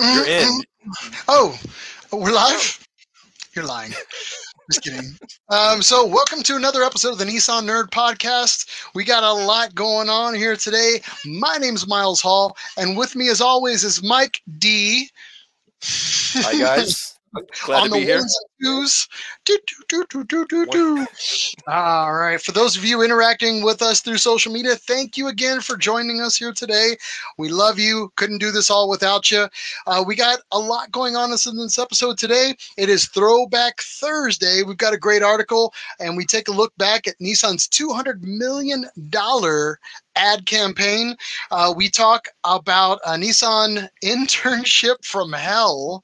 You're in. Oh, we're live? You're lying. Just kidding. Um, so, welcome to another episode of the Nissan Nerd Podcast. We got a lot going on here today. My name's Miles Hall, and with me, as always, is Mike D. Hi guys. Glad on to the here. ones and twos. Do, do, do, do, do, do, do. All right. For those of you interacting with us through social media, thank you again for joining us here today. We love you. Couldn't do this all without you. Uh, we got a lot going on in this episode today. It is Throwback Thursday. We've got a great article, and we take a look back at Nissan's $200 million ad campaign. Uh, we talk about a Nissan internship from hell.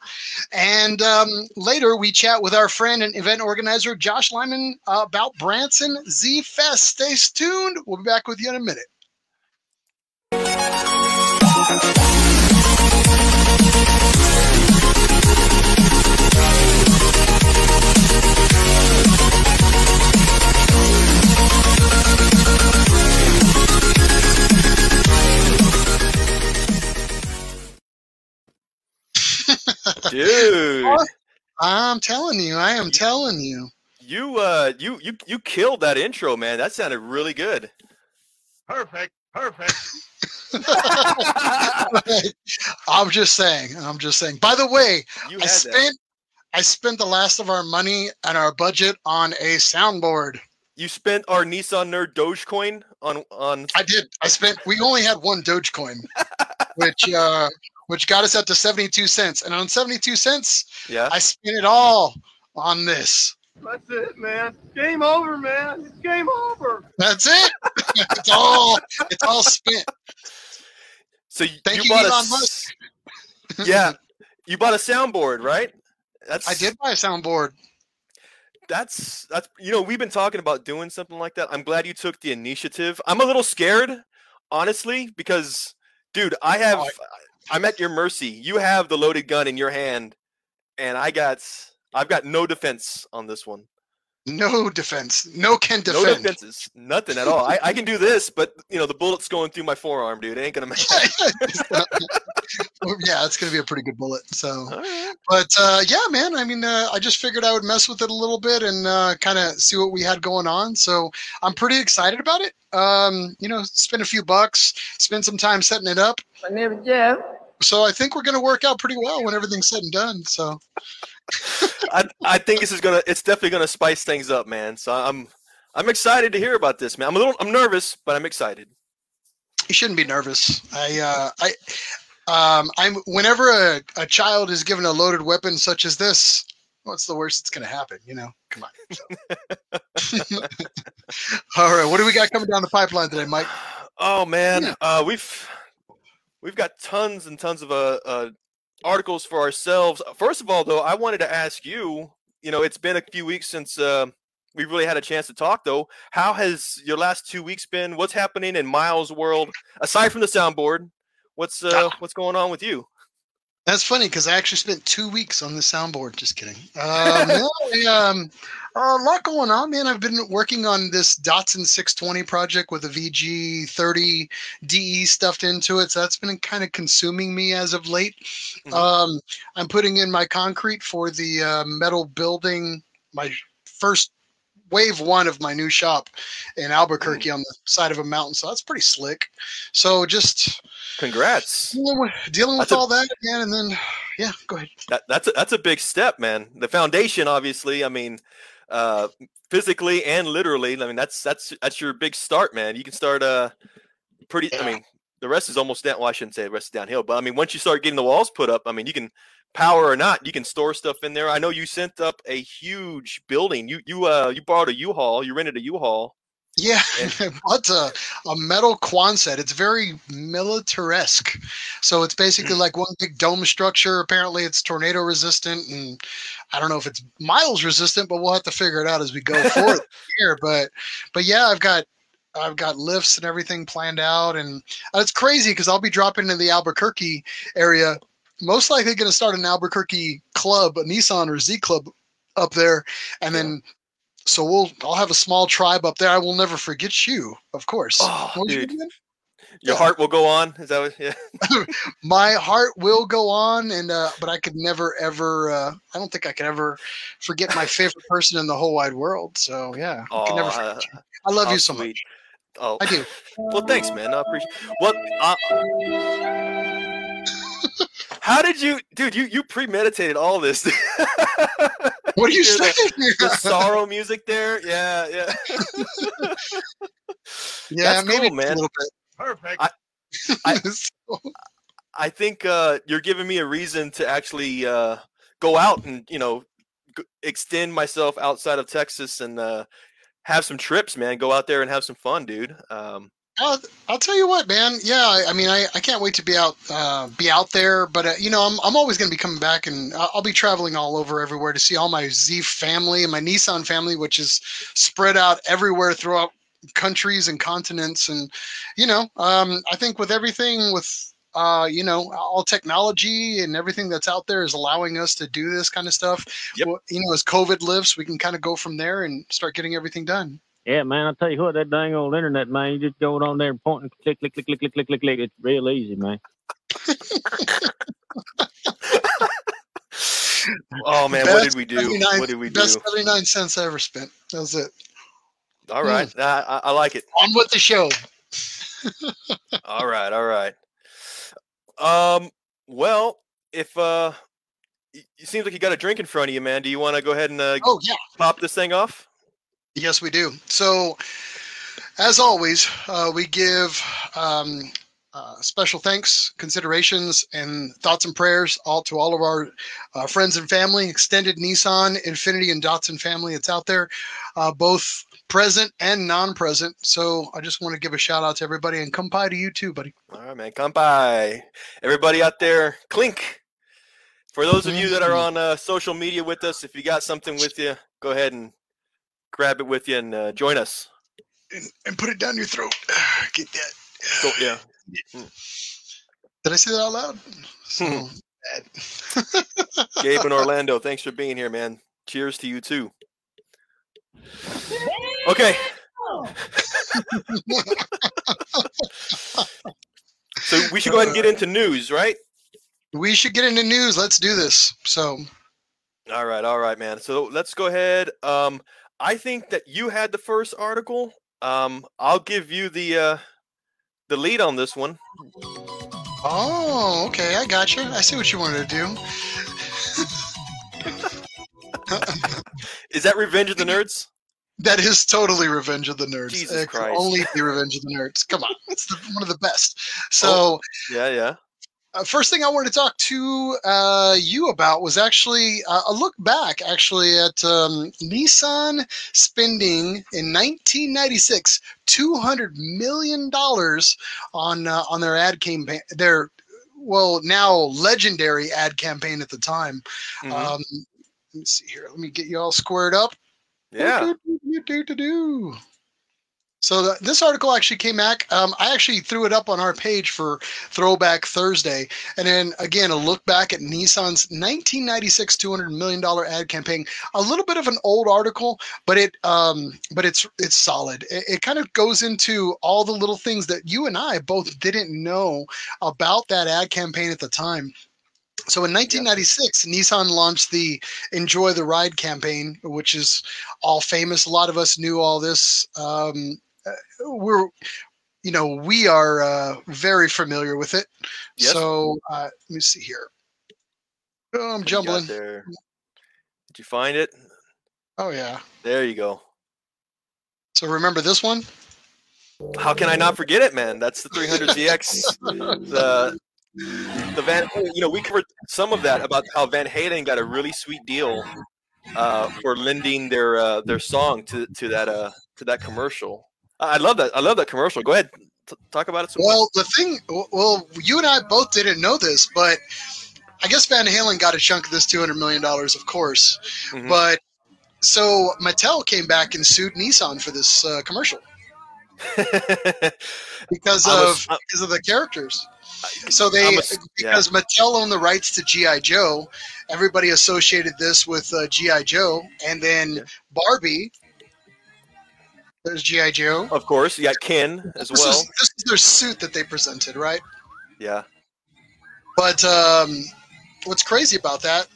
And um, later, we chat with our friend and event organizer, Josh Lyman, uh, about Branson Z Fest. Stay tuned. We'll be back with you in a minute. Dude. I'm telling you, I am telling you. You uh you you you killed that intro, man. That sounded really good. Perfect. Perfect. I'm just saying. I'm just saying. By the way, You I had that. spent I spent the last of our money and our budget on a soundboard. You spent our Nissan Nerd Dogecoin on on I did. I spent. We only had one Dogecoin, which uh, which got us up to seventy two cents. And on seventy two cents, yeah. I spent it all on this. That's it, man. Game over, man. It's game over. That's it. it's all. It's all spent. So you, Thank you you, Elon a Musk. yeah. You bought a soundboard, right? That's I did buy a soundboard. that's that's you know we've been talking about doing something like that i'm glad you took the initiative i'm a little scared honestly because dude i have Oh, i'm at your mercy. You have the loaded gun in your hand and i got i've got no defense on this one No defense. No can defense. no defenses nothing at all I, I can do this but you know the bullet's going through my forearm dude it ain't gonna matter yeah, it's gonna be a pretty good bullet. So. All right. But uh, yeah, man. I mean, uh, I just figured I would mess with it a little bit and uh, kind of see what we had going on. So I'm pretty excited about it. Um, you know, spend a few bucks, spend some time setting it up. My name is Jeff. So I think we're going to work out pretty well when everything's said and done. So I, I think this is gonna it's definitely gonna spice things up man so i'm i'm excited to hear about this man i'm a little i'm nervous but i'm excited you shouldn't be nervous. I, uh, I, um, I'm whenever a, a child is given a loaded weapon such as this. What's the worst that's going to happen? You know, come on. So. All right, what do we got coming down the pipeline today, Mike? Oh man, Yeah. uh, we've we've got tons and tons of uh, uh, articles for ourselves. First of all, though, I wanted to ask you. You know, it's been a few weeks since uh, we really had a chance to talk. Though, how has your last two weeks been? What's happening in Miles' world aside from the soundboard? What's uh, what's going on with you? That's funny because I actually spent two weeks on the soundboard. Just kidding. Um, no, I, um, a lot going on, man. I've been working on this Datsun 620 project with a VG30 DE stuffed into it. So that's been kind of consuming me as of late. Mhm. Um, I'm putting in my concrete for the uh, metal building, my first wave one of my new shop in Albuquerque on the side of a mountain. So that's pretty slick. So just Congrats! dealing with, dealing with a- all that, man. And then, yeah, go ahead. That, that's a, that's a big step, man. The foundation, obviously. I mean, uh, physically and literally. I mean, that's that's that's your big start, man. You can start uh pretty. I mean, the rest is almost down. Well, I shouldn't say the rest is downhill, but I mean, once you start getting the walls put up, I mean, you can power or not, you can store stuff in there. I know you sent up a huge building. You you uh you borrowed a U-Haul. You rented a U-Haul. Yeah, what's a, a metal Quonset? It's very militaresque. So it's basically like one big dome structure. Apparently, it's tornado resistant, and I don't know if it's miles resistant, but we'll have to figure it out as we go forward here. But but yeah, I've got I've got lifts and everything planned out, and uh, it's crazy because I'll be dropping in the Albuquerque area. Most likely going to start an Albuquerque club, a Nissan or Z club up there, and Yeah. then so we'll I'll have a small tribe up there. I will never forget you, of course. Oh, dude. again? Your Yeah. heart will go on. Is that what? Yeah. my heart will go on and uh but i could never ever uh i don't think i could ever forget my favorite person in the whole wide world so yeah I, could never forget you. I love you so sweet. much Oh, i do well, thanks, man. I appreciate. What? Uh, how did you, dude? You you premeditated all this. what are you saying the sorrow music there. Yeah, yeah. yeah That's maybe cool, man. a little bit Perfect. I- I- I think uh, you're giving me a reason to actually uh, go out and you know g- extend myself outside of Texas and uh, have some trips, man. Go out there and have some fun, dude. Um, I'll, I'll tell you what, man. Yeah, I, I mean, I, I can't wait to be out, uh, be out there. But uh, you know, I'm, I'm always going to be coming back, and I'll, I'll be traveling all over, everywhere to see all my Z family and my Nissan family, which is spread out everywhere throughout countries and continents. And you know, um, I think with everything, with uh, you know, all technology and everything that's out there is allowing us to do this kind of stuff. Yep. Well, you know, as COVID lifts, we can kind of go from there and start getting everything done. Yeah, man, I tell you what, that dang old internet, man, you just go on there and point and click, click, click, click, click, click, click, click. It's real easy, man. oh man, what did we do? What did we do? Best 79 cents I ever spent. That was it. All right, I, I, I like it. On with the show. All right, all right. Um, well, if uh, y- it seems like you got a drink in front of you, man. Do you want to go ahead and uh, Oh, yeah. pop this thing off? Yes, we do. So, as always, uh, we give um, uh, special thanks, considerations, and thoughts and prayers all to all of our uh, friends and family, extended Nissan, Infiniti, and Datsun family. It's out there, uh, both present and non-present. So, I just want to give a shout out to everybody and come by to you too, buddy. All right, man. Come by. Everybody out there, clink. For those of you that are on uh, social media with us, if you got something with you, go ahead and grab it with you and uh, join us. And, and put it down your throat. Get that. So, yeah. Did I say that out loud? So. Gabe and Orlando, thanks for being here, man. Cheers to you too. Okay. so we should go ahead and get into news, right? we should get into news. Let's do this. So, All right, all right, man. So let's go ahead. Um, I think that you had the first article. Um, I'll give you the uh, the lead on this one. oh, okay, I got you. I see what you wanted to do. Is that Revenge of the Nerds? That is totally Revenge of the Nerds. Jesus it Christ. only be Revenge of the Nerds. Come on, it's the, one of the best. Oh. So, Yeah, yeah. Uh, first thing I wanted to talk to uh, you about was actually uh, a look back, actually, at um, Nissan spending in 1996 200 million dollars on uh, on their ad campaign. Their well, now legendary ad campaign at the time. Mhm. Um, let me see here. Let me get you all squared up. yeah. Do-do-do-do-do-do. So the, this article actually came back. Um, I actually threw it up on our page for Throwback Thursday, and then again a look back at Nissan's 1996 200 million dollar ad campaign. A little bit of an old article, but it um, but it's it's solid. It, it kind of goes into all the little things that you and I both didn't know about that ad campaign at the time. So in 1996, Nissan launched the Enjoy the Ride campaign, which is all famous. A lot of us knew all this. Um, we're, you know, we are uh, very familiar with it. Yes. So uh, let me see here. Oh, I'm What do you got jumbling. there. Did you find it? Oh yeah. There you go. So remember this one? How can I not forget it, man? That's the 300ZX. the the Van, you know, we covered some of that about how Van Halen got a really sweet deal uh, for lending their uh, their song to to that uh to that commercial. I love that. I love that commercial. Go ahead, T- talk about it. Some. Well, the thing, well, you and I both didn't know this, but I guess Van Halen got a chunk of this $200 million, of course. Mhm. But so Mattel came back and sued Nissan for this uh, commercial because of I'm- because of the characters. So they a s- yeah. because Mattel owned the rights to GI Joe, everybody associated this with uh, GI Joe, and then Yeah. Barbie There's GI Joe. of course. You got Ken as This well. is this is their suit that they presented, right? Yeah. But um, what's crazy about that,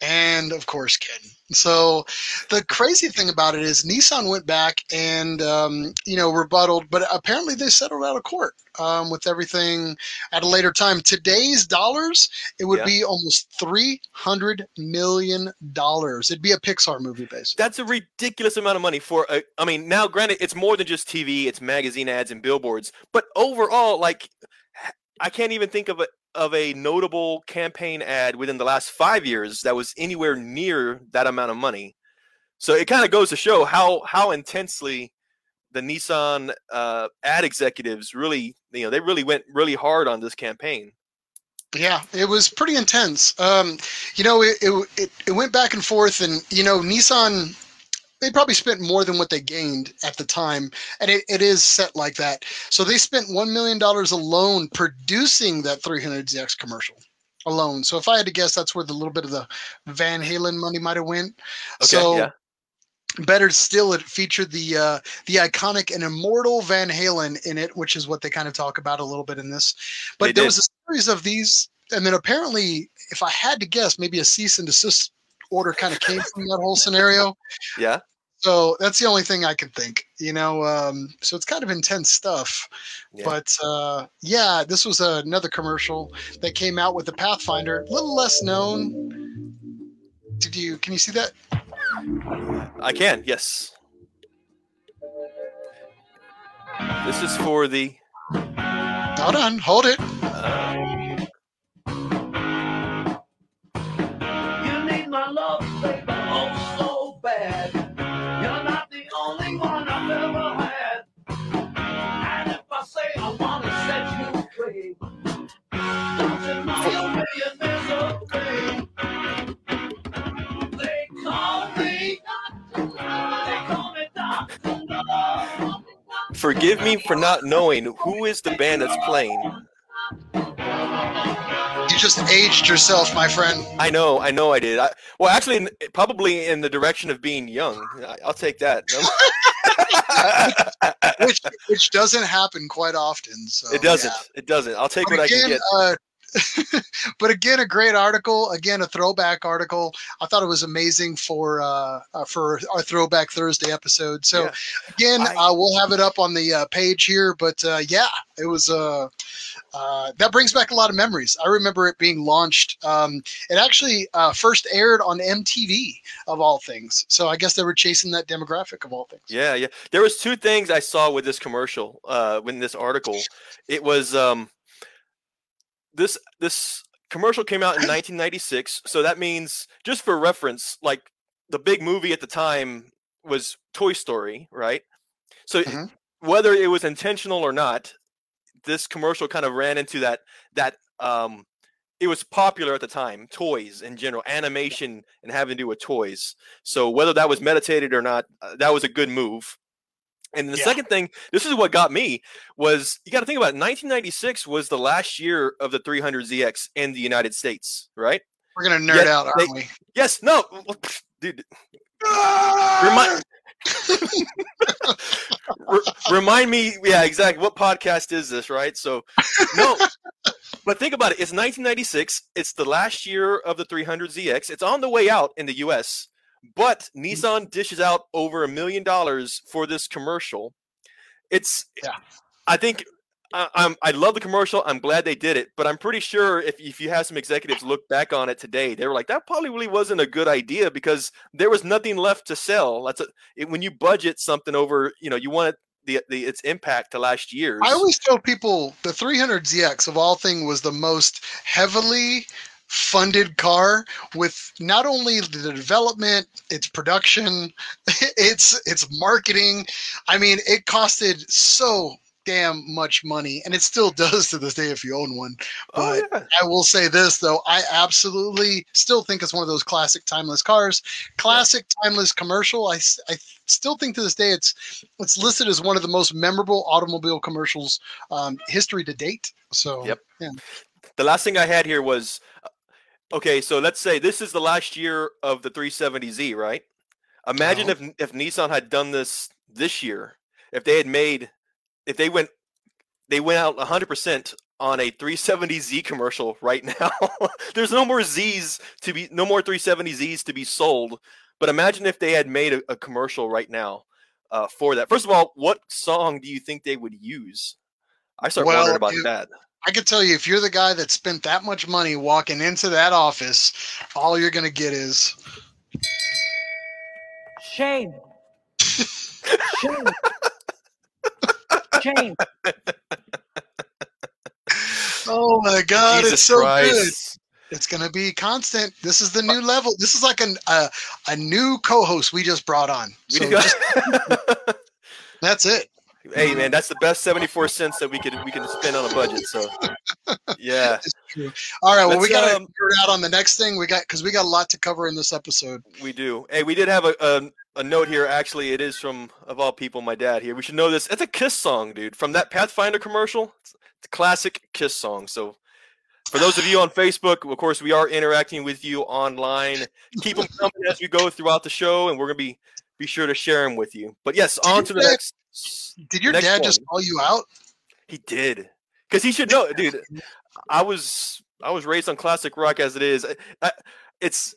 and of course, Ken. So the crazy thing about it is Nissan went back and um, you know rebutted, but apparently they settled out of court um, with everything at a later time. Today's dollars, it would Yeah. be almost three hundred million dollars. It'd be a Pixar movie, basically. That's a ridiculous amount of money for a, I mean, now granted it's more than just TV, it's magazine ads and billboards, but overall like I can't even think of a of a notable campaign ad within the last 5 years that was anywhere near that amount of money. So it kind of goes to show how how intensely the Nissan uh, ad executives really, you know, they really went really hard on this campaign. Yeah, it was pretty intense. Um, you know, it it it went back and forth, and you know, Nissan they probably spent more than what they gained at the time, and it, it is set like that. So they spent one million dollars alone producing that 300ZX commercial alone. So if I had to guess, that's where the little bit of the Van Halen money might have went. Okay, so yeah. better still, it featured the uh, the iconic and immortal Van Halen in it, which is what they kind of talk about a little bit in this. But They there did. was a series of these, and then apparently, if I had to guess, maybe a cease and desist order kind of came from that whole scenario. Yeah. So that's the only thing I can think, you know. Um, so it's kind of intense stuff. Yeah. But uh, yeah, this was another commercial that came out with the Pathfinder, a little less known. Did you? Can you see that? I can, yes. This is for the Hold on, hold it. uh, Forgive me for not knowing who is the band that's playing. You just aged yourself, my friend. I know, I know, I did. I, well, actually, in, probably in the direction of being young. I, I'll take that. which which doesn't happen quite often. So it doesn't. yeah. It doesn't. I'll take But what I can get. uh, but again, a great article. Again, a throwback article. I thought it was amazing for uh, uh, for our Throwback Thursday episode. So Yeah. again, I- uh, we'll have it up on the uh, page here. But uh, yeah, it was. Uh, uh, that brings back a lot of memories. I remember it being launched. Um, it actually uh, first aired on MTV of all things. So I guess they were chasing that demographic of all things. Yeah, yeah. There was two things I saw with this commercial, uh, in this article. It was um, this this commercial came out in 1996, so that means just for reference, like the big movie at the time was Toy Story, right? So Mhm. whether it was intentional or not, this commercial kind of ran into that that um, it was popular at the time, toys in general, animation and having to do with toys. So whether that was meditated or not, uh, that was a good move. And the Yeah. second thing, this is what got me, was you got to think about it, 1996 was the last year of the 300ZX in the United States, right? We're gonna nerd Yeah, out, aren't we? Yes, no, dude. Remind, ah! Re- remind me, yeah, exactly. What podcast is this, right? So, no, but think about it. It's 1996. It's the last year of the 300ZX. It's on the way out in the U.S. But mm. Nissan dishes out over a million dollars for this commercial. It's, Yeah. I think. I, I'm. I love the commercial. I'm glad they did it, but I'm pretty sure if if you have some executives look back on it today, they were like, that probably really wasn't a good idea because there was nothing left to sell. That's a, it, when you budget something over, you know, you want it, the the its impact to last year's. I always tell people the 300ZX of all thing was the most heavily funded car with not only the development, its production, its its marketing. I mean, it costed so damn much money and it still does to this day if you own one. oh But yeah, I will say this though, I absolutely still think it's one of those classic timeless cars. Classic timeless commercial. I, I still think to this day it's it's listed as one of the most memorable automobile commercials um, history to date. So Yep. yeah. the last thing I had here was, uh, okay, so let's say this is the last year of the 370Z, right? Imagine Uh-huh. if if Nissan had done this this year if they had made if they went they went out 100% on a 370Z commercial right now. There's no more Z's to be no more 370Zs to be sold. But imagine if they had made a, a commercial right now uh, for that. First of all, what song do you think they would use? I start Well, wondering about you- that. I can tell you, if you're the guy that spent that much money walking into that office, all you're going to get is Shame. Shame. Shame. Oh my God, Jesus it's so good. It's going to be constant. This is the new level. This is like an, a a new co-host we just brought on. We So got- just- that's it. Hey man, that's the best 74 cents that we could we can spend on a budget. So yeah, All right, well, we Let's, got to um, figure it out on the next thing. We got because we got a lot to cover in this episode. we do. Hey, we did have a, a a note here. Actually, it is from of all people, my dad here. We should know this. It's a Kiss song, dude, from that Pathfinder commercial. It's a classic Kiss song. So. For those of you on Facebook, of course, we are interacting with you online. Keep them coming as we go throughout the show, and we're gonna be be sure to share them with you. But yes, on to the next. Did your Next dad just call you out? He did, because he should know, dude. I was I was raised on classic rock as it is. I, I, it's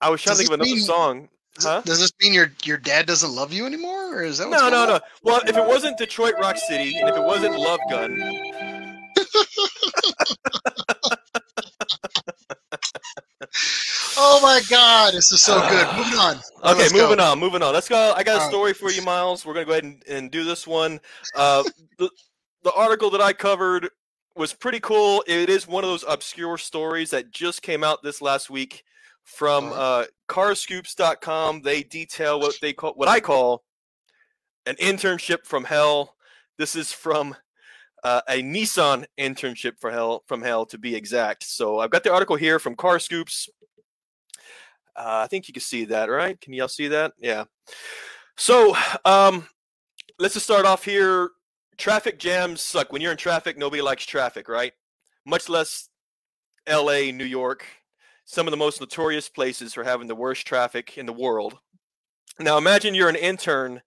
I was trying Does to think of another mean- song. Does, Huh? does this mean your your dad doesn't love you anymore, or is that No, no, on? no. Well, if it wasn't Detroit Rock City, and if it wasn't Love Gun, Oh my God, this is so good. Moving on. Okay, Let's go. moving on, moving on. Let's go. I got a story for you, Miles. We're gonna go ahead and, and do this one. Uh, the the article that I covered was pretty cool. It is one of those obscure stories that just came out this last week from uh, Carscoops.com. They detail what they call what I call an internship from hell. This is from uh, a Nissan internship for hell from hell to be exact. So I've got the article here from Car Scoops. Uh, I think you can see that, right? Can y'all see that? Yeah. So um, let's just start off here. Traffic jams suck. When you're in traffic, nobody likes traffic, right? Much less L.A., New York, some of the most notorious places for having the worst traffic in the world. Now imagine you're an intern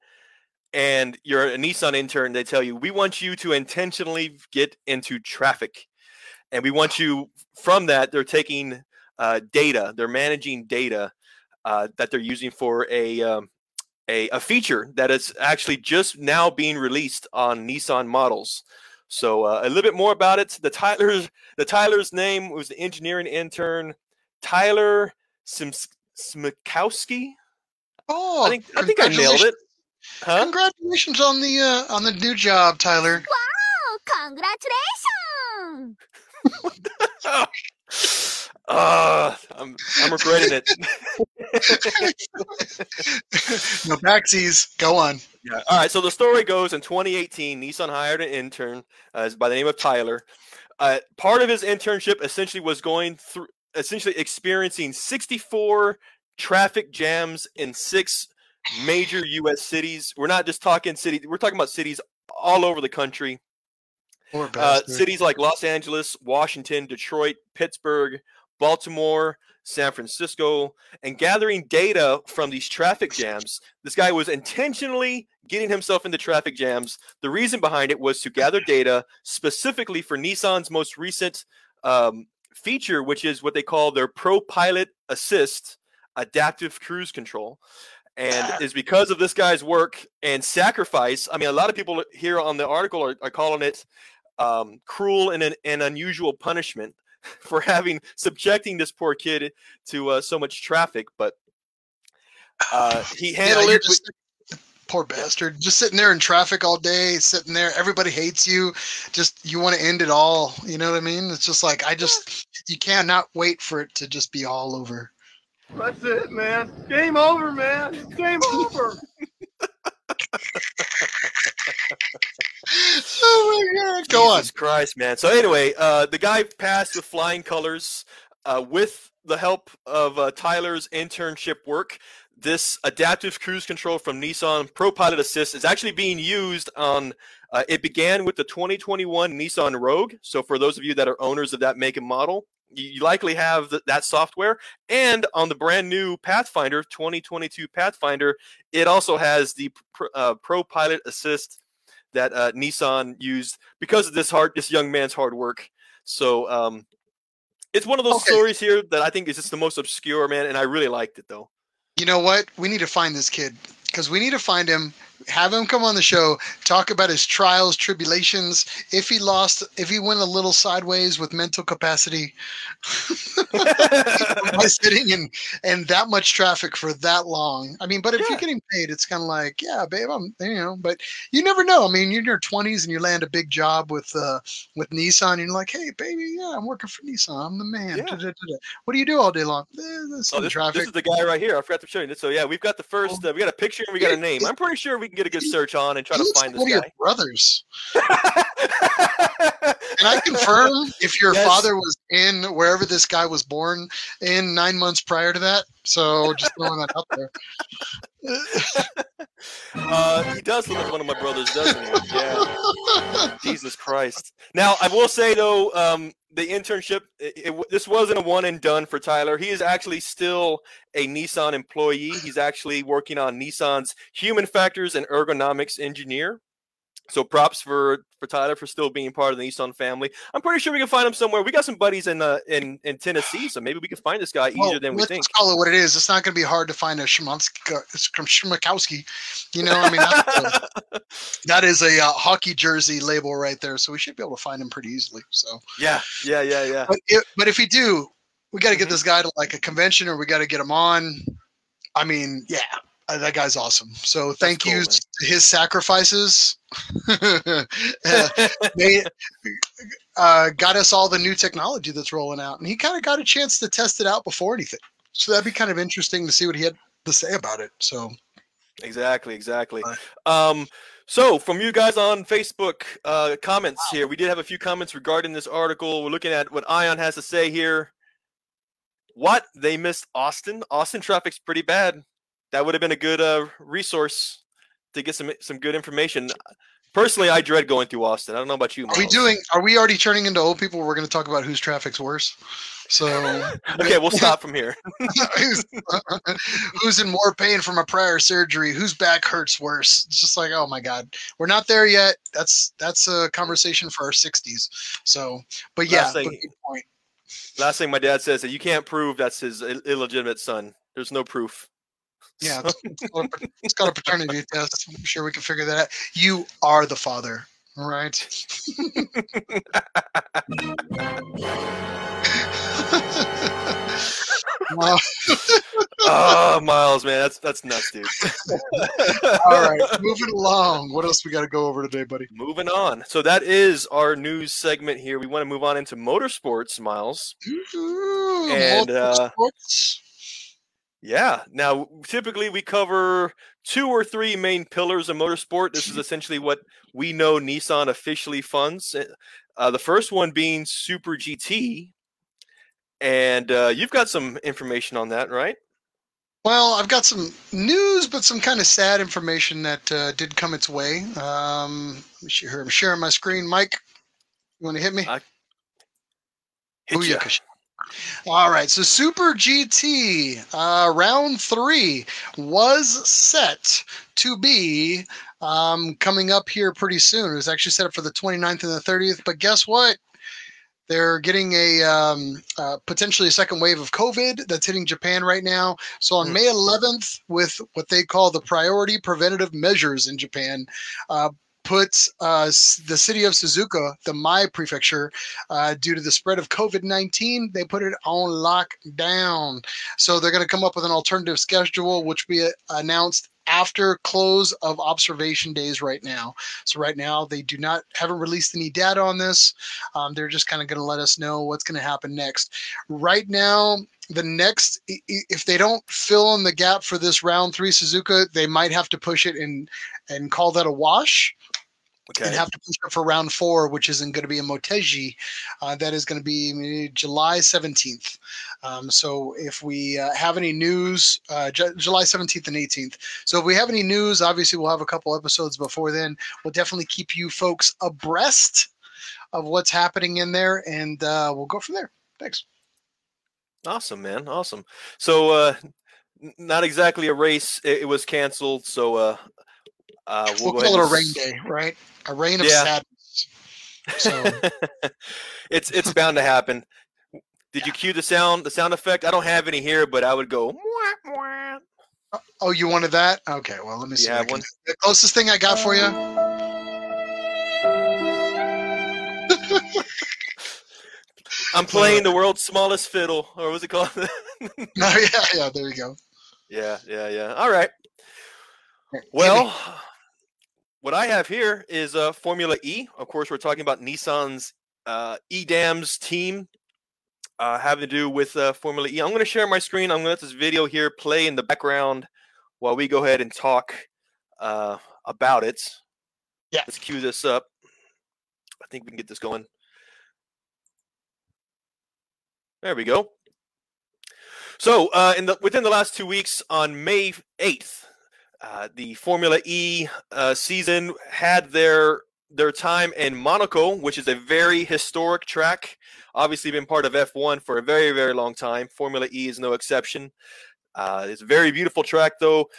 and you're a Nissan intern, they tell you, we want you to intentionally get into traffic. And we want you from that, they're taking uh, data, they're managing data uh, that they're using for a, um, a, a feature that is actually just now being released on Nissan models. So uh, a little bit more about it. The Tyler's the Tyler's name was the engineering intern Tyler Sims- Smikowski. Oh, I think I think I nailed it. Huh? Congratulations on the uh, on the new job, Tyler. Wow! Congratulations! Uh, I'm I'm regretting it. no backsies. Go on. Yeah. All right. So the story goes in 2018, Nissan hired an intern uh, by the name of Tyler. Uh, part of his internship essentially was going through, essentially experiencing 64 traffic jams in six major U.S. cities. We're not just talking cities. We're talking about cities all over the country. Poor Uh, cities like Los Angeles, Washington, Detroit, Pittsburgh, Baltimore, San Francisco, and gathering data from these traffic jams. This guy was intentionally getting himself into traffic jams. The reason behind it was to gather data specifically for Nissan's most recent um, feature, which is what they call their Pro Pilot Assist adaptive cruise control. And is because of this guy's work and sacrifice. I mean, a lot of people here on the article are, are calling it um, cruel and an, an unusual punishment for having subjecting this poor kid to uh, so much traffic. But uh, he Yeah, handled you're it. with- just- poor bastard. Just sitting there in traffic all day, sitting there. Everybody hates you. Just you want to end it all. You know what I mean? It's just like I just you cannot wait for it to just be all over. That's it, man. Game over, man. Game over. Oh my god! Go on. Christ, man. So anyway, uh, the guy passed with flying colors uh, with the help of uh, Tyler's internship work. This adaptive cruise control from Nissan Pro Pilot Assist is actually being used on. Uh, it began with the 2021 Nissan Rogue. So for those of you that are owners of that make and model, you, likely have th- that software. And on the brand new Pathfinder 2022 Pathfinder, it also has the pr- uh, Pro Pilot Assist that uh, Nissan used because of this hard, this young man's hard work. So um, it's one of those Okay. stories here that I think is just the most obscure, man, and I really liked it though. You know what? We need to find this kid because we need to find him, have him come on the show, talk about his trials, tribulations, if he lost, if he went a little sideways with mental capacity by sitting in and that much traffic for that long. I mean, but if Yeah. you're getting paid, it's kind of like, yeah, babe, I'm, you know, but you never know. I mean, you're in your 20s and you land a big job with uh with Nissan, and you're like, hey, baby, yeah, I'm working for Nissan. I'm the man. Yeah. What do you do all day long? Eh, Oh, this, traffic. this is the guy right here. I forgot to show you this. So yeah, we've got the first. Uh, we got a picture and we got a name. I'm pretty sure we can get a good search on and try to find this guy. brothers. Can I confirm if your Yes. father was in wherever this guy was born in nine months prior to that? So just throwing that out there. uh, he does look like one of my brothers, doesn't he? Yeah. Jesus Christ. Now, I will say though, um, the internship, it, it, this wasn't a one and done for Tyler. He is actually still a Nissan employee. He's actually working on Nissan's human factors and ergonomics engineer. So props for for Tyler for still being part of the Nissan family. I'm pretty sure we can find him somewhere. We got some buddies in uh, in in Tennessee, so maybe we can find this guy easier Well, than we let's think. call it what it is. It's not going to be hard to find a Schmuckowski. You know, I mean, that's a- that is a uh, hockey jersey label right there. So we should be able to find him pretty easily. So, Yeah, yeah, yeah, yeah. but if, but if we do, we got to get Mhm. this guy to like a convention, or we got to get him on. I mean, yeah, uh, that guy's awesome. So thank cool, you man. to his sacrifices. uh, they uh, got us all the new technology that's rolling out, and he kind of got a chance to test it out before anything. So that'd be kind of interesting to see what he had to say about it. So Exactly, exactly. Uh, Um, so from you guys on Facebook uh, comments here, we did have a few comments regarding this article. We're looking at what Ion has to say here. What they missed Austin? Austin traffic's pretty bad. That would have been a good uh, resource to get some some good information. Personally, I dread going through Austin. I don't know about you. are we doing? Are we already turning into old people? We're going to talk about whose traffic's worse. So okay, we'll stop from here. who's, who's in more pain from a prior surgery? Whose back hurts worse? It's just like, oh my god, we're not there yet. That's that's a conversation for our sixties. So, but yeah, Last but thing- good. Last thing my dad says that you can't prove that's his Ill- illegitimate son. There's no proof. Yeah, it's, it's got a- it's a paternity test. I'm sure we can figure that out. You are the father, right? Wow. oh, Miles, man, that's that's nuts, dude. all right, moving along. What else we got to go over today, buddy? Moving on. So that is our news segment here. We want to move on into motorsports, Miles. Ooh, And, uh, motorsports. Yeah. Now, typically we cover two or three main pillars of motorsport. This is essentially what we know Nissan officially funds. Uh, the first one being Super GT. And uh, you've got some information on that, right? Well, I've got some news, but some kind of sad information that uh, did come its way. Um, let me see here. I'm sharing my screen. Mike, you want to hit me? I- Hit. Booyakasha. All right, so Super GT uh, round three was set to be um, coming up here pretty soon. It was actually set up for the 29th and the 30th, but guess what? They're getting a um, uh, potentially a second wave of COVID that's hitting Japan right now. So on Hmm. May 11th, with what they call the priority preventative measures in Japan, uh, puts uh, the city of Suzuka, the Mie prefecture, uh, due to the spread of COVID 19, they put it on lockdown. So they're going to come up with an alternative schedule, which be uh, announced after close of observation days right now. So right now they do not haven't released any data on this. Um, they're just kind of going to let us know what's going to happen next. Right now, the next if they don't fill in the gap for this round three Suzuka, they might have to push it and and call that a wash Okay. and have to push it for round four, which isn't going to be in Motegi. Uh, that is going to be July 17th. Um, so if we uh, have any news, uh, Ju- July 17th and 18th. So if we have any news, obviously we'll have a couple episodes before then. We'll definitely keep you folks abreast of what's happening in there, and uh, we'll go from there. Thanks. Awesome, man. Awesome. So, uh, not exactly a race. It, it was canceled. So, uh, uh, We'll, we'll, call it a rain day, right? A rain of Yeah. sadness. So it's it's bound to happen. Did you cue the sound the sound effect? I don't have any here, but I would go. "Mwah, mwah." Oh, you wanted that? Okay, well, let me see. can one? The closest thing I got for you. I'm playing the world's smallest fiddle, or was it called? No, yeah, yeah, there you go. yeah, yeah, yeah. All right. Well, what I have here is uh, Formula E. Of course, we're talking about Nissan's uh, e.dams team uh, having to do with uh, Formula E. I'm going to share my screen. I'm going to let this video here play in the background while we go ahead and talk uh, about it. Yeah. Let's cue this up. I think we can get this going. There we go. So, uh, in the within the last two weeks, on May eighth, uh, the Formula E uh, season had their their time in Monaco, which is a very historic track. Obviously, been part of F1 for a very very long time. Formula E is no exception. Uh, it's a very beautiful track, though.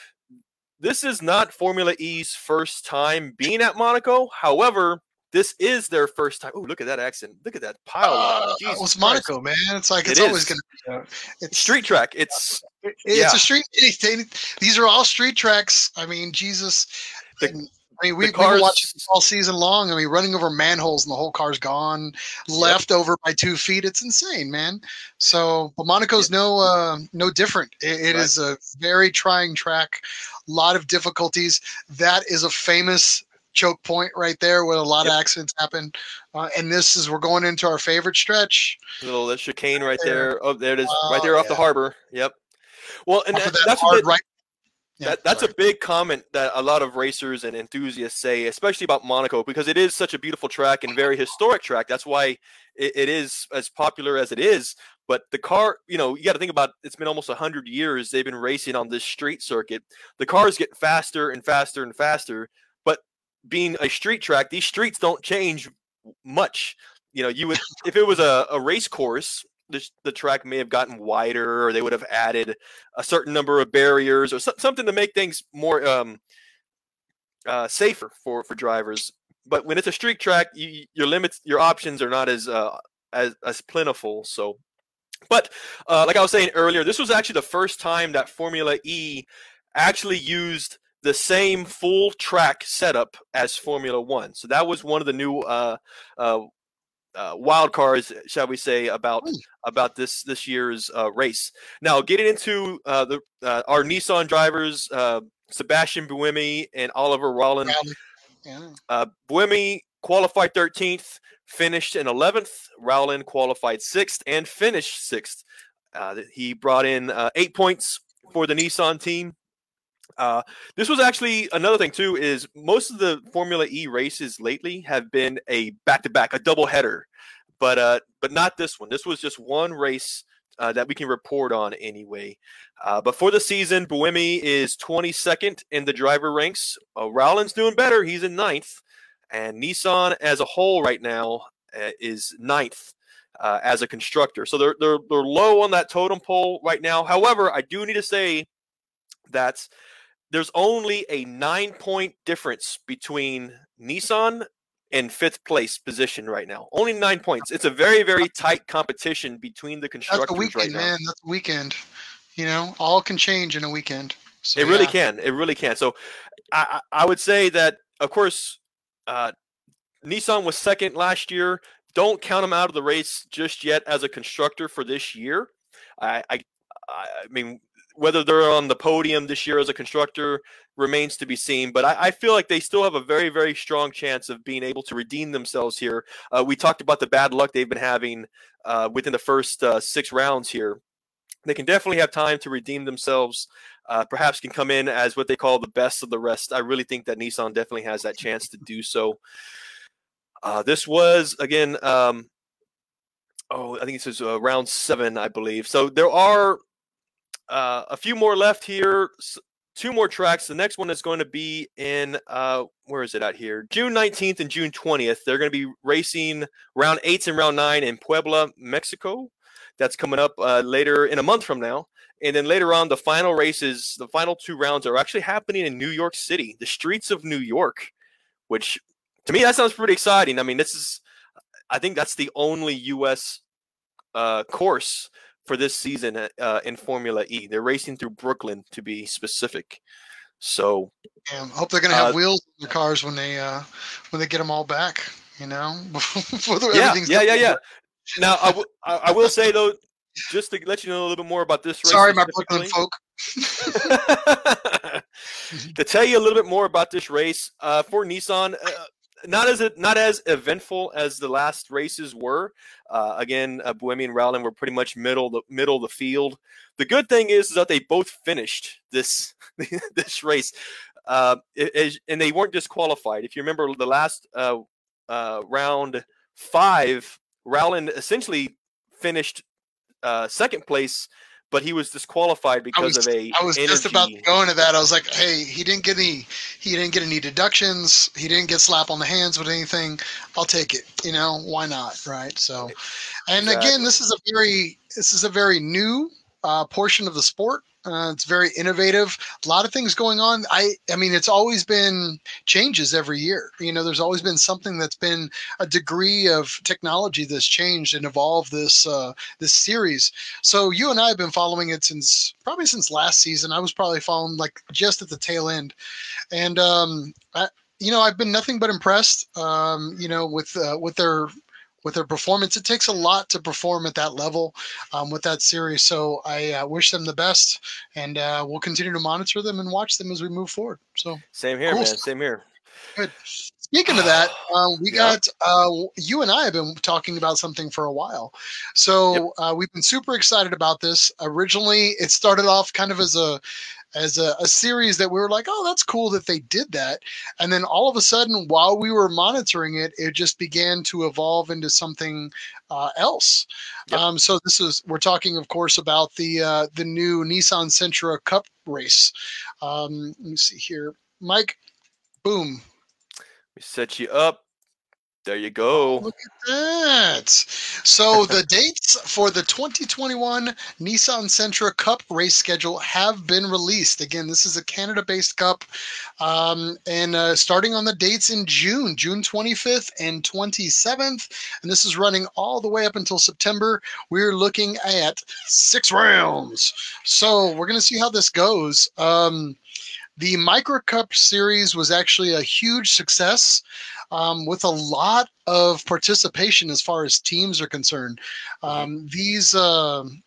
This is not Formula E's first time being at Monaco. However, this is their first time. Oh, look at that accent! Look at that pile. Uh, Jesus it's Christ. Monaco, man. It's like It it's always going to be. It's street track. It's it- It's yeah. a street. These are all street tracks. I mean, Jesus. The- and, I mean, we, we've cars- been watching this all season long. I mean, running over manholes and the whole car's gone, left over by two feet. It's insane, man. So, but Monaco's no uh, no different. It, it Right. is a very trying track, a lot of difficulties. That is a famous choke point right there where a lot of accidents happen. Uh, and this is we're going into our favorite stretch. little that chicane right There. Oh, there it is, right there off the harbor. Yep. Well, and that, that that's hard they- right. Yeah, that, that's sorry. a big comment that a lot of racers and enthusiasts say, especially about Monaco, because it is such a beautiful track and very historic track. That's why it, it is as popular as it is. But the car, you know, you got to think about it's been almost 100 years they've been racing on this street circuit. The cars get faster and faster and faster. Being a street track, these streets don't change much. You know, you would, if it was a, a race course, the, the track may have gotten wider or they would have added a certain number of barriers or so, something to make things more um, uh, safer for for drivers. But when it's a street track, you, your limits, your options are not as uh, as as plentiful. So, but uh, like I was saying earlier, this was actually the first time that Formula E actually used the same full track setup as Formula One. So that was one of the new uh, uh, uh, wild cards, shall we say, about about this this year's uh, race. Now, getting into uh, the uh, our Nissan drivers, uh, Sebastian Buemi and Oliver Rowland. Rally. Yeah. Uh, Buemi qualified 13th, finished in 11th. Rowland qualified 6th and finished 6th. Uh, he brought in uh, eight points for the Nissan team. Uh, this was actually another thing too. Is most of the Formula E races lately have been a back-to-back, a double header, but uh, but not this one. This was just one race uh, that we can report on anyway. Uh, but for the season, Buemi is 22nd in the driver ranks. Uh, Rowland's doing better. He's in ninth, and Nissan as a whole right now uh, is ninth. Uh, as a constructor, so they're, they're they're low on that totem pole right now. However, I do need to say that there's only a nine point difference between Nissan and fifth place position right now. Only nine points. It's a very, very tight competition between the constructors That's a weekend, right now. man. That's a weekend. You know, all can change in a weekend. So, It really yeah. can. It really can. So I, I I would say that, of course, uh, Nissan was second last year. Don't count them out of the race just yet as a constructor for this year. I, I, I mean, whether they're on the podium this year as a constructor remains to be seen. But I, I feel like they still have a very, very strong chance of being able to redeem themselves here. Uh, we talked about the bad luck they've been having uh, within the first uh, six rounds here. They can definitely have time to redeem themselves. Uh, perhaps can come in as what they call the best of the rest. I really think that Nissan definitely has that chance to do so. Uh, this was again, um, oh, I think this is uh, round seven, I believe. So there are uh, a few more left here. Two more tracks. The next one is going to be in uh, where is it at here? June 19th and June 20th. They're going to be racing round eights and round nine in Puebla, Mexico. that's coming up uh, later in a month from now. And then later on, the final races, the final two rounds are actually happening in New York City, the streets of New York, which to me that sounds pretty exciting. I mean, this is, I think that's the only U.S. Uh, course for this season uh, uh, in Formula E. They're racing through Brooklyn to be specific. So Yeah, hope they're gonna have Uh, wheels in their cars when they uh when they get them all back. You know, Before yeah, everything's yeah, yeah, yeah. Now I will- I I will say though, just to let you know a little bit more about this race. Sorry, my Brooklyn folk. to tell you a little bit more about this race uh, for Nissan, uh, not as not as eventful as the last races were. Uh, again, uh, Buemi and Rowland were pretty much middle the middle of the field. The good thing is, is that they both finished this this race, uh, it- it- and they weren't disqualified. If you remember the last uh, uh, round five, Rowland essentially finished uh, second place, but he was disqualified because was- of a I was just about going to energy- go into that. I was like, hey, he didn't get any he didn't get any deductions. He didn't get slap on the hands with anything. I'll take it. You know, why not? Right. So and again, this is a very this is a very new uh, portion of the sport. Uh, it's very innovative. A lot of things going on. I I mean, it's always been changes every year. You know, there's always been something that's been a degree of technology that's changed and evolved this uh, this series. So you and I have been following it since probably since last season. I was probably following like just at the tail end, and um, I, you know, I've been nothing but impressed. Um, you know, with uh, with their with their performance. It takes a lot to perform at that level um, with that series. So I uh, wish them the best, and uh, we'll continue to monitor them and watch them as we move forward. So Same here, Cool man. Same here. good. Speaking of that, um, we Yeah. got uh, you and I have been talking about something for a while. So uh, we've been super excited about this. Originally, it started off kind of as a as a, a series that we were like, oh, that's cool that they did that. And then all of a sudden, while we were monitoring it, it just began to evolve into something uh, else. Yep. Um, so this is we're talking, of course, about the uh, the new Nissan Sentra Cup race. Um, let me see here, Mike. Boom. We set you up. There you go. Look at that. So the dates for the 2021 Nissan Sentra Cup race schedule have been released. Again, this is a Canada-based cup, um, and uh, starting on the dates in June, June 25th and 27th, and this is running all the way up until September. We're looking at six rounds. So we're going to see how this goes. Um, the Micra Cup series was actually a huge success um, with a lot of participation as far as teams are concerned. Um, these. um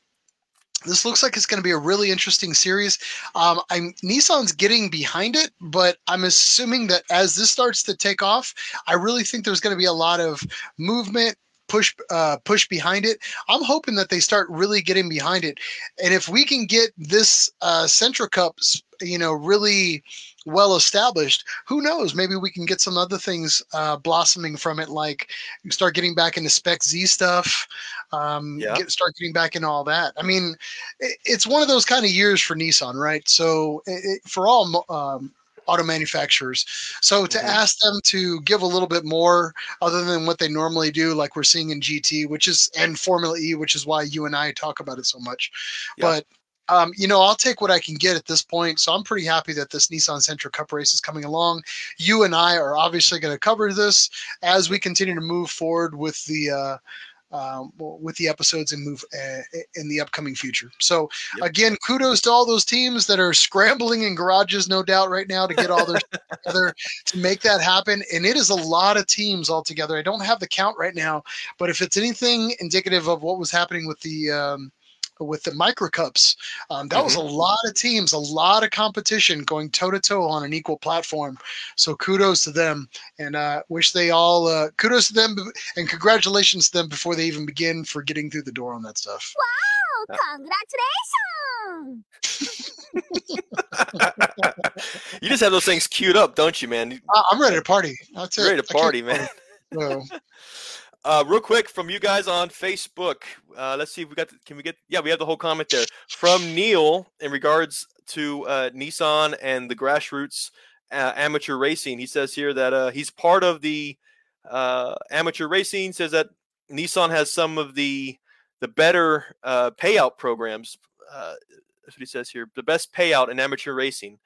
this looks like it's going to be a really interesting series. Um, I'm Nissan's getting behind it, but I'm assuming that as this starts to take off, I really think there's going to be a lot of movement, push, uh, push behind it. I'm hoping that they start really getting behind it, and if we can get this uh, Sentra Cups, you know, really well established, who knows? Maybe we can get some other things uh, blossoming from it, like start getting back into Spec Z stuff, um, Yeah. get, start getting back into all that. I mean, it, it's one of those kind of years for Nissan, right? So it, it- for all um, auto manufacturers, so to Mhm. ask them to give a little bit more other than what they normally do, like we're seeing in GT, which is and Formula E, which is why you and I talk about it so much. Yeah. But um, you know, I'll take what I can get at this point. So I'm pretty happy that this Nissan Sentra Cup race is coming along. You and I are obviously going to cover this as we continue to move forward with the uh, um, with the episodes and move uh, in the upcoming future. So Yep. again, kudos to all those teams that are scrambling in garages, no doubt, right now to get all their stuff together to make that happen. And it is a lot of teams altogether. I don't have the count right now, but if it's anything indicative of what was happening with the um, with the Micra cups, um, that was a lot of teams, a lot of competition going toe to toe on an equal platform. So kudos to them, and uh, wish they all uh, kudos to them, and congratulations to them before they even begin for getting through the door on that stuff. Wow! Congratulations! you just have those things queued up, don't you, man? I- I'm ready to party. That's it. Ready to party, man. So, Uh, real quick from you guys on Facebook. Uh, let's see if we got. The, can we get? Yeah, we have the whole comment there from Neil in regards to uh, Nissan and the grassroots uh, amateur racing. He says here that uh, he's part of the uh, amateur racing. Says that Nissan has some of the the better payout programs. That's what he says here. The best payout in amateur racing,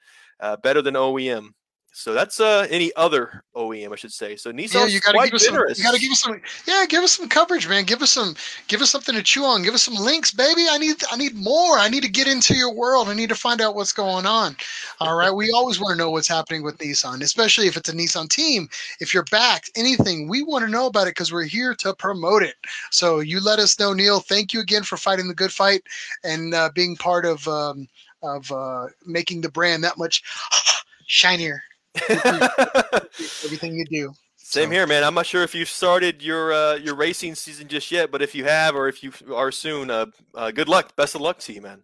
better than OEM. So that's uh any other OEM, I should say. So Nissan's Yeah, you gotta quite give us some. generous. You gotta give us some. Yeah, give us some coverage, man. Give us some. Give us something to chew on. Give us some links, baby. I need. I need more. I need to get into your world. I need to find out what's going on. All right. We always want to know what's happening with Nissan, especially if it's a Nissan team. If you're backed, anything, we want to know about it because we're here to promote it. So you let us know, Neil. Thank you again for fighting the good fight and uh, being part of um, of uh, making the brand that much shinier. Everything you do. Same So- here, man. I'm not sure if you've started your uh, your racing season just yet, but if you have, or if you are soon, uh, uh, good luck. Best of luck to you, man.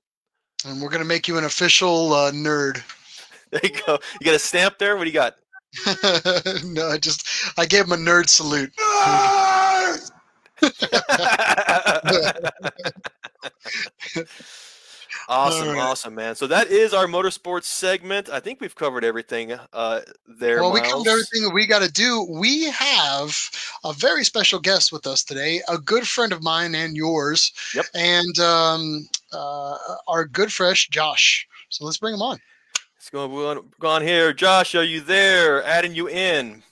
And we're gonna make you an official uh, nerd. There you go. You got a stamp there. What do you got? no, I just I gave him a nerd salute. Awesome, All right. awesome, man. So that is our motorsports segment. I think we've covered everything uh, there. well, we Miles. covered everything that we got to do. We have a very special guest with us today, a good friend of mine and yours, Yep. and um, uh, our good fresh Josh. So let's bring him on. Let's go, go on, go on here. Josh, are you there? Adding you in.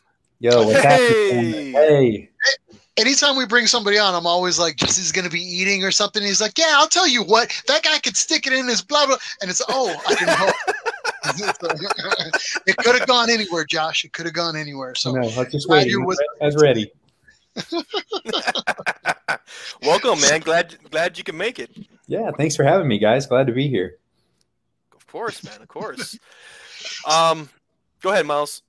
Yo, what's happening? Hey! Hey, Anytime we bring somebody on, I'm always like, Jesse's going to be eating or something. He's like, Yeah, I'll tell you what, that guy could stick it in his blah blah, and it's oh, I didn't know. it could have gone anywhere, Josh. It could have gone anywhere. So no, I was just glad waiting. you're with- I was ready. Welcome, man. Glad glad you can make it. Yeah, thanks for having me, guys. Glad to be here. Of course, man. Of course. um, go ahead, Miles.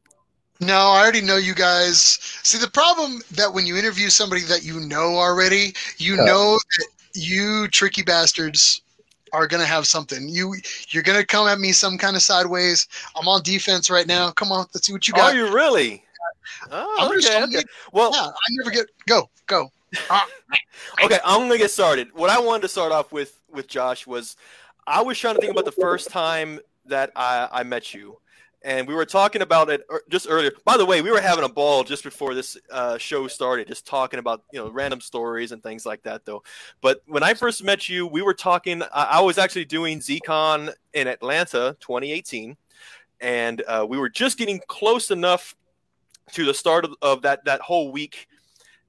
No, I already know you guys. See, the problem that when you interview somebody that you know already, you Yeah. know that you tricky bastards are gonna have something. You you're gonna come at me some kind of sideways. I'm on defense right now. Come on, let's see what you got. Are you really? Oh, I'm just okay, telling okay. Well, yeah, I never get go go. Ah, okay, I'm gonna get started. What I wanted to start off with with Josh was, I was trying to think about the first time that I, I met you, and we were talking about it just earlier. By the way, we were having a ball just before this uh, show started, just talking about you know random stories and things like that. Though, but when I first met you, we were talking. I, I was actually doing ZCon in Atlanta, 2018, and uh, we were just getting close enough to the start of, of that that whole week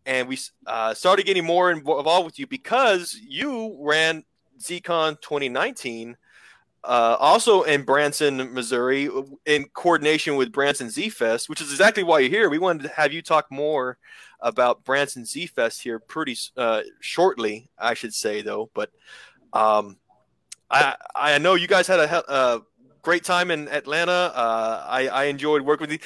and we uh, started getting more involved with you because you ran ZCon 2019, uh, also in Branson, Missouri, in coordination with Branson Z Fest, which is exactly why you're here. We wanted to have you talk more about Branson Z Fest here pretty uh, shortly, I should say, though. But um, I I know you guys had a, a great time in Atlanta. Uh, I, I enjoyed working with you.